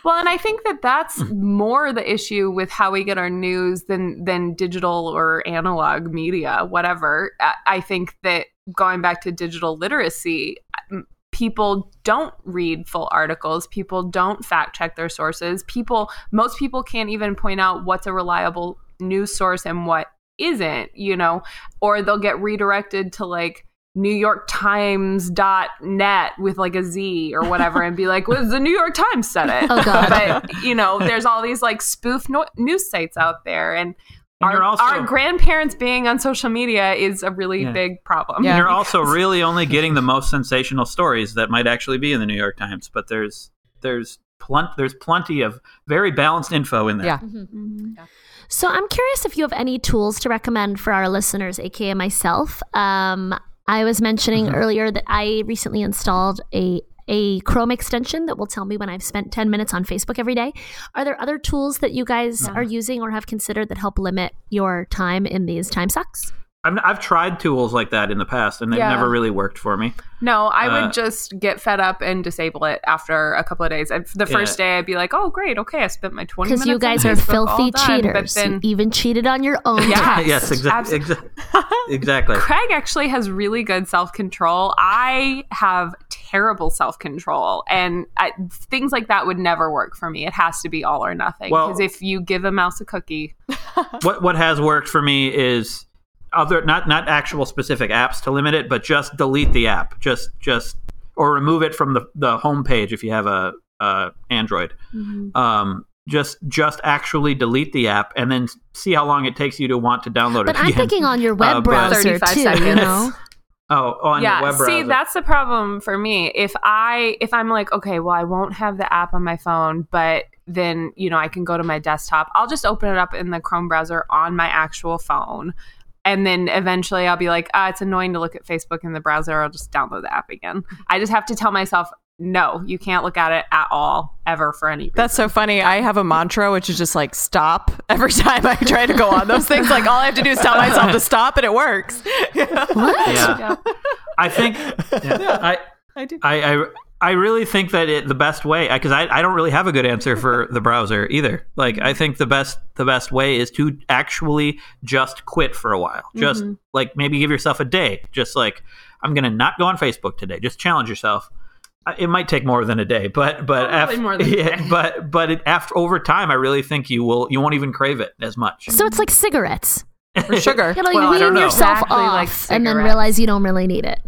Well, and I think that that's hmm. more the issue with how we get our news than than digital or analog media, whatever. I- I think that going back to digital literacy, people don't read full articles. People don't fact check their sources. People, most people can't even point out what's a reliable news source and what isn't. You know, or they'll get redirected to like newyorktimes.net with like a Z or whatever and be like, well, the New York Times said it. Oh, God. But, you know, there's all these like spoof no- news sites out there. And, And our, also- our grandparents being on social media is a really Yeah. big problem. Yeah. And you're also really only getting the most sensational stories that might actually be in the New York Times, but there's there's plen- there's plenty of very balanced info in there. Yeah. Mm-hmm. So I'm curious if you have any tools to recommend for our listeners, aka myself. Um, I was mentioning mm-hmm. earlier that I recently installed a a Chrome extension that will tell me when I've spent 10 minutes on Facebook every day. Are there other tools that you guys are using or have considered that help limit your time in these time sucks? I've, I've tried tools like that in the past, and they've Yeah. never really worked for me. No, I Uh, would just get fed up and disable it after a couple of days. And The first Yeah. day, I'd be like, "Oh, great, okay, I spent my twenty minutes." Because you guys are Facebook, all filthy done." cheaters. But then you even cheated on your own Yeah. yes, exa- Abs- exa- exactly. Craig actually has really good self control. I have terrible self control, and I, things like that would never work for me. It has to be all or nothing. Well- Because if you give a mouse a cookie, what what has worked for me is other not not actual specific apps to limit it, but just delete the app. Just just or remove it from the the home page if you have a, a Android. Um, just just actually delete the app and then see how long it takes you to want to download But it. But I'm again. thinking on your web Uh, browser 35 too, you know? oh, on yeah, your web see, that's the problem for me. If I if I'm like, okay, well, I won't have the app on my phone, but then you know I can go to my desktop. I'll just open it up in the Chrome browser on my actual phone. And then eventually I'll be like, ah, it's annoying to look at Facebook in the browser. I'll just download the app again. I just have to tell myself, no, you can't look at it at all, ever for any reason. That's so funny. I have a mantra which is just like stop every time I try to go on those things. Like all I have to do is tell myself to stop and it works. yeah. I think I I do. I, I I really think that it, the best way because I, I don't really have a good answer for the browser either. Like I think the best the best way is to actually just quit for a while. Just like maybe give yourself a day. Just like I'm gonna not go on Facebook today. Just challenge yourself. Uh, It might take more than a day, but but Probably af- more than a yeah, day. but but it, after over time, I really think you will you won't even crave it as much. So it's like cigarettes. Or sugar. You know, Well, you wean yourself Exactly like off and then realize you don't really need it.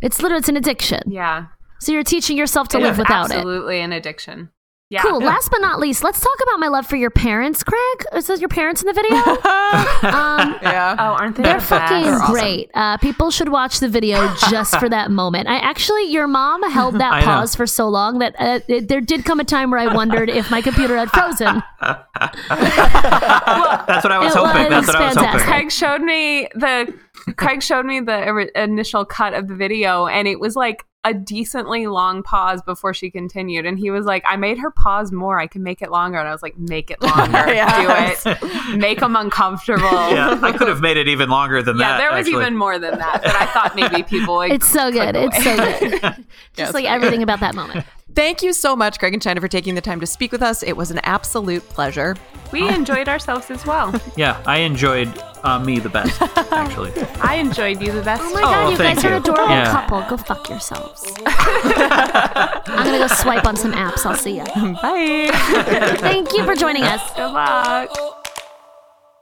It's literally it's an addiction. yeah, So you're teaching yourself to It live is without it. absolutely an addiction. Yeah. Cool. Last but not least, let's talk about my love for your parents, Craig. Is this your parents in the video? um, yeah. Oh, aren't they? they're the fucking They're awesome. great. Uh, people should watch the video just for that moment. I actually, your mom held I that know. pause for so long that uh, it, there did come a time where I wondered if my computer had frozen. That's what I was hoping. was That's what I was fantastic. hoping. Craig showed me the Craig showed me the initial cut of the video, and it was like a decently long pause before she continued. And he was like, I made her pause more. I can make it longer. And I was like, make it longer. Yes. Do it. Make them uncomfortable. yeah, I could have made it even longer than Yeah, that. Yeah, there was actually. even more than that, but I thought maybe people would. It's so good. click It's so good. Just it's like very everything about that moment. Thank you so much, Craig and China, for taking the time to speak with us. It was an absolute pleasure. we enjoyed ourselves as well. Yeah, I enjoyed uh, me the best, actually. I enjoyed you the best. Oh my too. god, well, you thank guys are an adorable Yeah. couple. Go fuck yourselves. I'm gonna go swipe on some apps. I'll see you. Bye. Thank you for joining us. Good luck.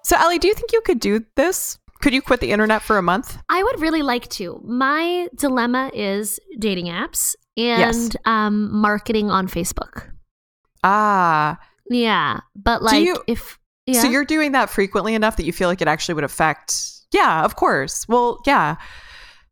so, Allie, do you think you could do this? Could you quit the internet for a month? I would really like to. My dilemma is dating apps and Yes. um, marketing on Facebook. Ah, Yeah, but like you- if yeah, so you're doing that frequently enough that you feel like it actually would affect. Yeah, of course. Well, yeah.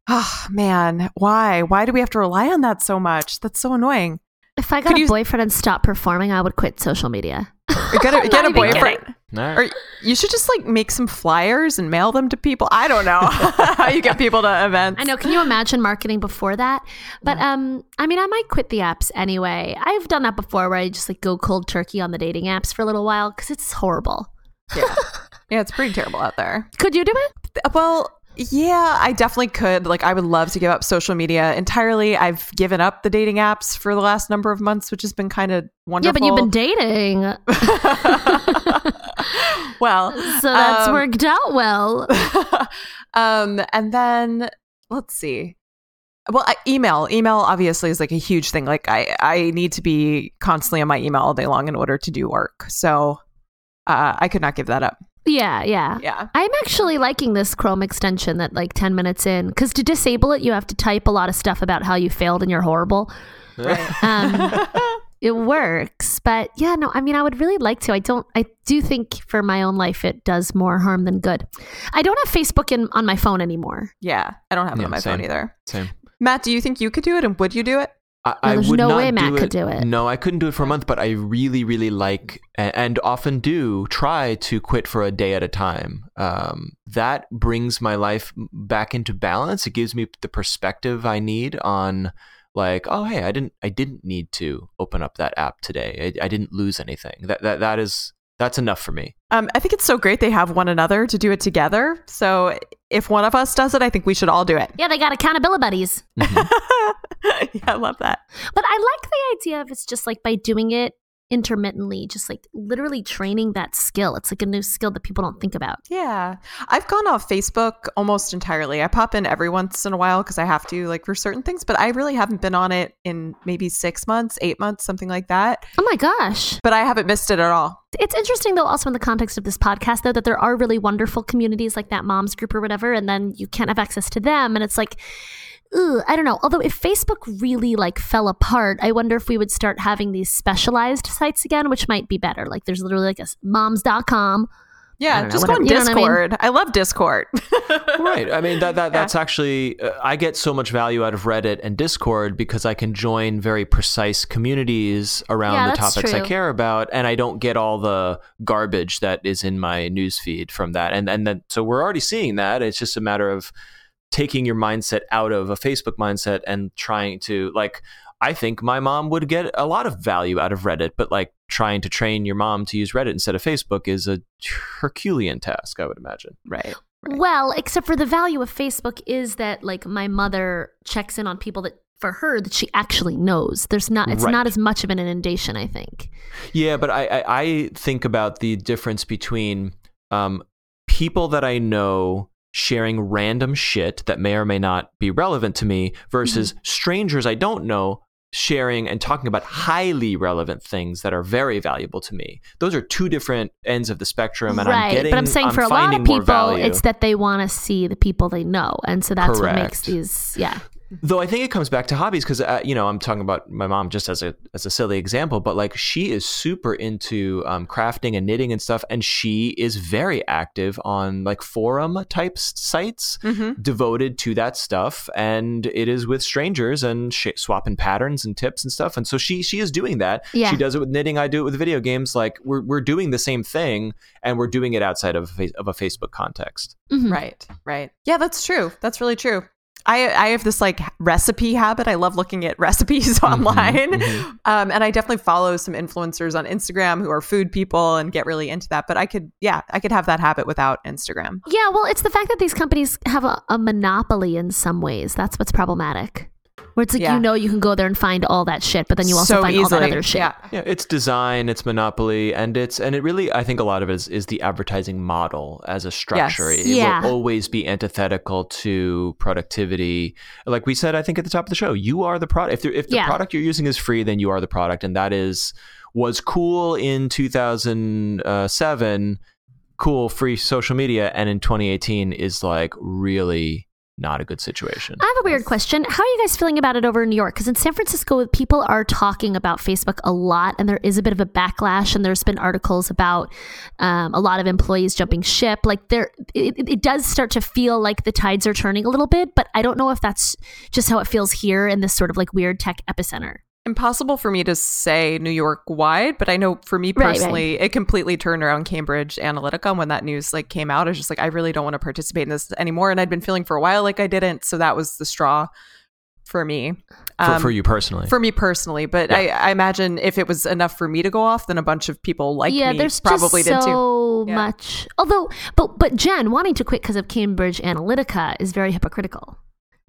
Oh man, why? Why do we have to rely on that so much? That's so annoying. if I got could a you- boyfriend and stopped performing, I would quit social media. Or get a, get a boyfriend. kidding. Or you should just like make some flyers and mail them to people. I don't know how you get people to events. I know. Can you imagine marketing before that? But um, I mean, I might quit the apps anyway. I've done that before, where I just like go cold turkey on the dating apps for a little while because it's horrible. Yeah, yeah, it's pretty terrible out there. Could you do it? Well, yeah, I definitely could. Like, I would love to give up social media entirely. I've given up the dating apps for the last number of months, which has been kind of wonderful. Yeah, but you've been dating, well, so that's um, worked out well. um, and then let's see. Well, I, email, email obviously is like a huge thing. Like, I I need to be constantly on my email all day long in order to do work. So, uh, I could not give that up. Yeah, yeah. Yeah. I'm actually liking this Chrome extension that like 10 minutes in because to disable it, you have to type a lot of stuff about how you failed and you're horrible. Um, it works, but yeah, no, I mean, I would really like to. I don't, I do think for my own life, it does more harm than good. I don't have Facebook in, on my phone anymore. Yeah, I don't have it Yeah, on my phone either. Same. Matt, do you think you could do it, and would you do it? I, No, I there's would no not way do Matt could do it. No, I couldn't do it for a month, but I really, really like and often do try to quit for a day at a time. Um, that brings my life back into balance. It gives me the perspective I need on like, oh hey, I didn't, I didn't need to open up that app today. I, I didn't lose anything. That that that is that's enough for me. Um, I think it's so great they have one another to do it together. So if one of us does it, I think we should all do it. Yeah, they got accountability buddies. yeah, I love that. But I like the idea of it's just like by doing it intermittently, just like literally training that skill. It's like a new skill that people don't think about. Yeah. I've gone off Facebook almost entirely. I pop in every once in a while because I have to, like for certain things, but I really haven't been on it in maybe six months, eight months, something like that. Oh my gosh. But I haven't missed it at all. It's interesting though, also in the context of this podcast, though, that there are really wonderful communities like that moms group or whatever, and then you can't have access to them. And it's like, Ugh, I don't know. Although if Facebook really like fell apart, I wonder if we would start having these specialized sites again, which might be better. Like there's literally like a s- moms.com. I Yeah, don't know, just go on whatever. You know I mean? Discord. I, love Discord. right. I mean that that that's actually uh, I get so much value out of Reddit and Discord because I can join very precise communities around Yeah, the that's topics I care about and I don't get all the garbage that is in my newsfeed from that. And and then so we're already seeing that. It's just a matter of taking your mindset out of a Facebook mindset and trying to like I think my mom would get a lot of value out of Reddit, but like trying to train your mom to use Reddit instead of Facebook is a Herculean task, I would imagine. right. Right. Well, except for the value of Facebook is that like my mother checks in on people that for her that she actually knows. There's not it's Right. not as much of an inundation, I think. Yeah, but I, I, I think about the difference between um, people that I know sharing random shit that may or may not be relevant to me versus Mm-hmm. strangers I don't know sharing and talking about highly relevant things that are very valuable to me. Those are two different ends of the spectrum, and I'm right. getting. but I'm saying for a lot of people, it's that they want to see the people they know. And so that's what makes these yeah. Though I think it comes back to hobbies because uh, you know I'm talking about my mom just as a as a silly example, but like she is super into um, crafting and knitting and stuff, and she is very active on like forum type s- sites Mhm. devoted to that stuff, and it is with strangers and sh- swapping patterns and tips and stuff, and so she she is doing that. Yeah. She does it with knitting. I do it with video games. Like we're we're doing the same thing, and we're doing it outside of a, of a Facebook context. Mhm. Right, right. Yeah, that's true. That's really true. I I have this like recipe habit. I love looking at recipes online. mhm. Um, and I definitely follow some influencers on Instagram who are food people and get really into that. But I could, yeah, I could have that habit without Instagram. Yeah, well, it's the fact that these companies have a, a monopoly in some ways. That's what's problematic. Where it's like Yeah. you know you can go there and find all that shit, but then you also so find easily. all that other shit. Yeah. Yeah, it's design, it's monopoly, and it's and it really I think a lot of it is, is the advertising model as a structure. Yes. It Yeah. will always be antithetical to productivity. Like we said, I think at the top of the show, you are the product. If the, if the Yeah. product you're using is free, then you are the product, and that is was cool in 2007, cool free social media, and in 2018 is like really not a good situation. I have a weird question. How are you guys feeling about it over in New York? Because in San Francisco, people are talking about Facebook a lot, and there is a bit of a backlash. And there's been articles about um, a lot of employees jumping ship. Like there, it, it- it does start to feel like the tides are turning a little bit. But I don't know if that's just how it feels here in this sort of like weird tech epicenter. Impossible for me to say New York wide, but I know for me Right, right. personally, it completely turned around Cambridge Analytica when that news like came out. I was just like, I really don't want to participate in this anymore. And I'd been feeling for a while like I didn't. So that was the straw for me. for, Um, for you personally. For me personally, but I, I imagine if it was enough for me to go off, then a bunch of people like yeah, me there's probably just did too. so Yeah. much. Although, but but Jen wanting to quit because of Cambridge Analytica is very hypocritical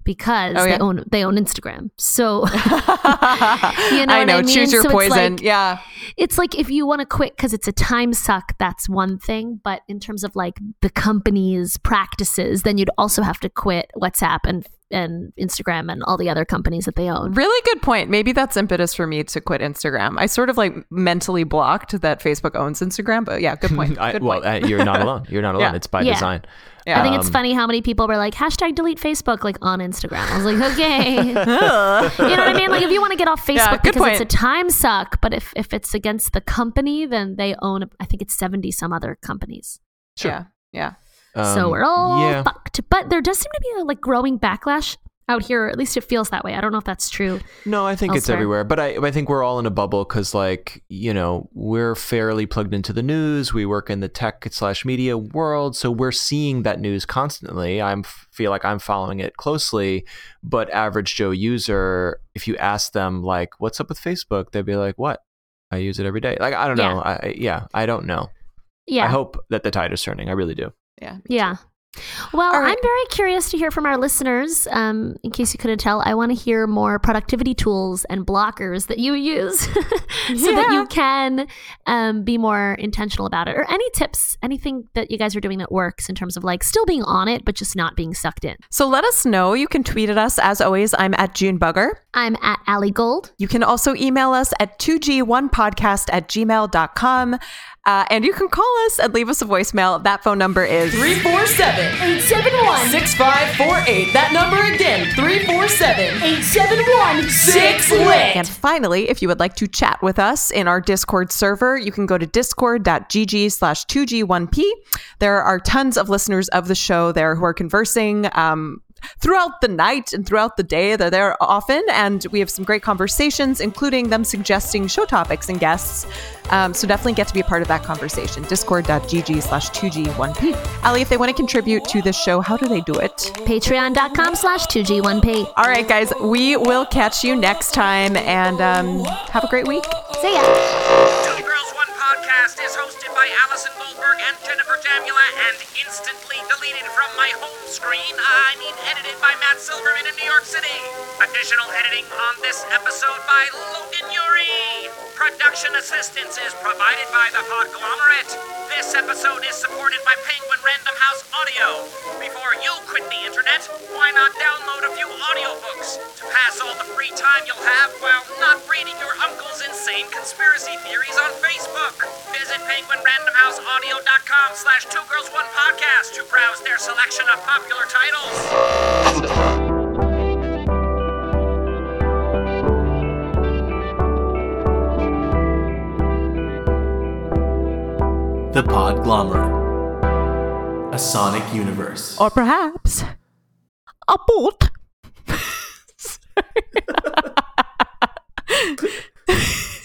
because Oh, they own they own Instagram. So You know I what know. I mean? Choose your So it's poison. like- yeah. it's like if you want to quit because it's a time suck, that's one thing. But in terms of like the company's practices, then you'd also have to quit WhatsApp and and Instagram and all the other companies that they own. Really good point. Maybe that's impetus for me to quit Instagram. I sort of like mentally blocked that Facebook owns Instagram, but yeah, good point. I, Good well, point. uh, you're not alone. You're not alone. Yeah. It's by Yeah. design. Yeah. I think it's Um, funny how many people were like hashtag delete Facebook like on Instagram. I was like, okay, you know what I mean? Like if you want to get off Facebook Yeah, good because it's a time suck, but if if it's against the company, then they own I think it's seventy some other companies. Yeah. Yeah. So Um, we're all yeah. fucked. But there does seem to be a like growing backlash out here. Or at least it feels that way. I don't know if that's true. No, I think it's everywhere, but I, I think we're all in a bubble because, like, you know, we're fairly plugged into the news. We work in the tech slash media world, so we're seeing that news constantly. I'm feel like I'm following it closely, but average Joe user, if you ask them like, "What's up with Facebook?" they'd be like, "What? I use it every day." Like, I don't know. I, I- yeah, I don't know. Yeah. I hope that the tide is turning. I really do. Yeah. Yeah. Well, All right. I'm very curious to hear from our listeners. Um, in case you couldn't tell, I want to hear more productivity tools and blockers that you use so that you can um, be more intentional about it. Or any tips, anything that you guys are doing that works in terms of like still being on it, but just not being sucked in. So let us know. You can tweet at us. As always, I'm at June Bugger. I'm at Allie Gold. You can also email us at 2g1podcast at gmail.com. Uh, and you can call us and leave us a voicemail. That phone number is 347 871 6548. That number again 347 871 6 lit. And finally, if you would like to chat with us in our Discord server, you can go to discord.gg slash 2g1p. There are tons of listeners of the show there who are conversing um, throughout the night and throughout the day. They're there often, and we have some great conversations, including them suggesting show topics and guests. Um, so definitely get to be a part of that conversation. Discord.gg slash 2g1p. Allie, if they want to contribute to this show, how do they do it? Patreon.com slash 2G1P. All right, guys, we will catch you next time and um, have a great week. See ya. Podcast is hosted by Allison Goldberg and Jennifer Jamula and instantly deleted from my home screen. I mean, edited by Matt Silverman in New York City. Additional editing on this episode by Logan Yuri. Production assistance is provided by the Podglomerate. This episode is supported by Penguin Random House Audio. Before you quit the internet, why not download a few audiobooks to pass all the free time you'll have while not reading your uncle's insane conspiracy theories on Facebook. Visit penguinrandomhouseaudio.com slash two girls one podcast to browse their selection of popular titles. The Podglomerate. A Sonic Universe. Or perhaps a boot.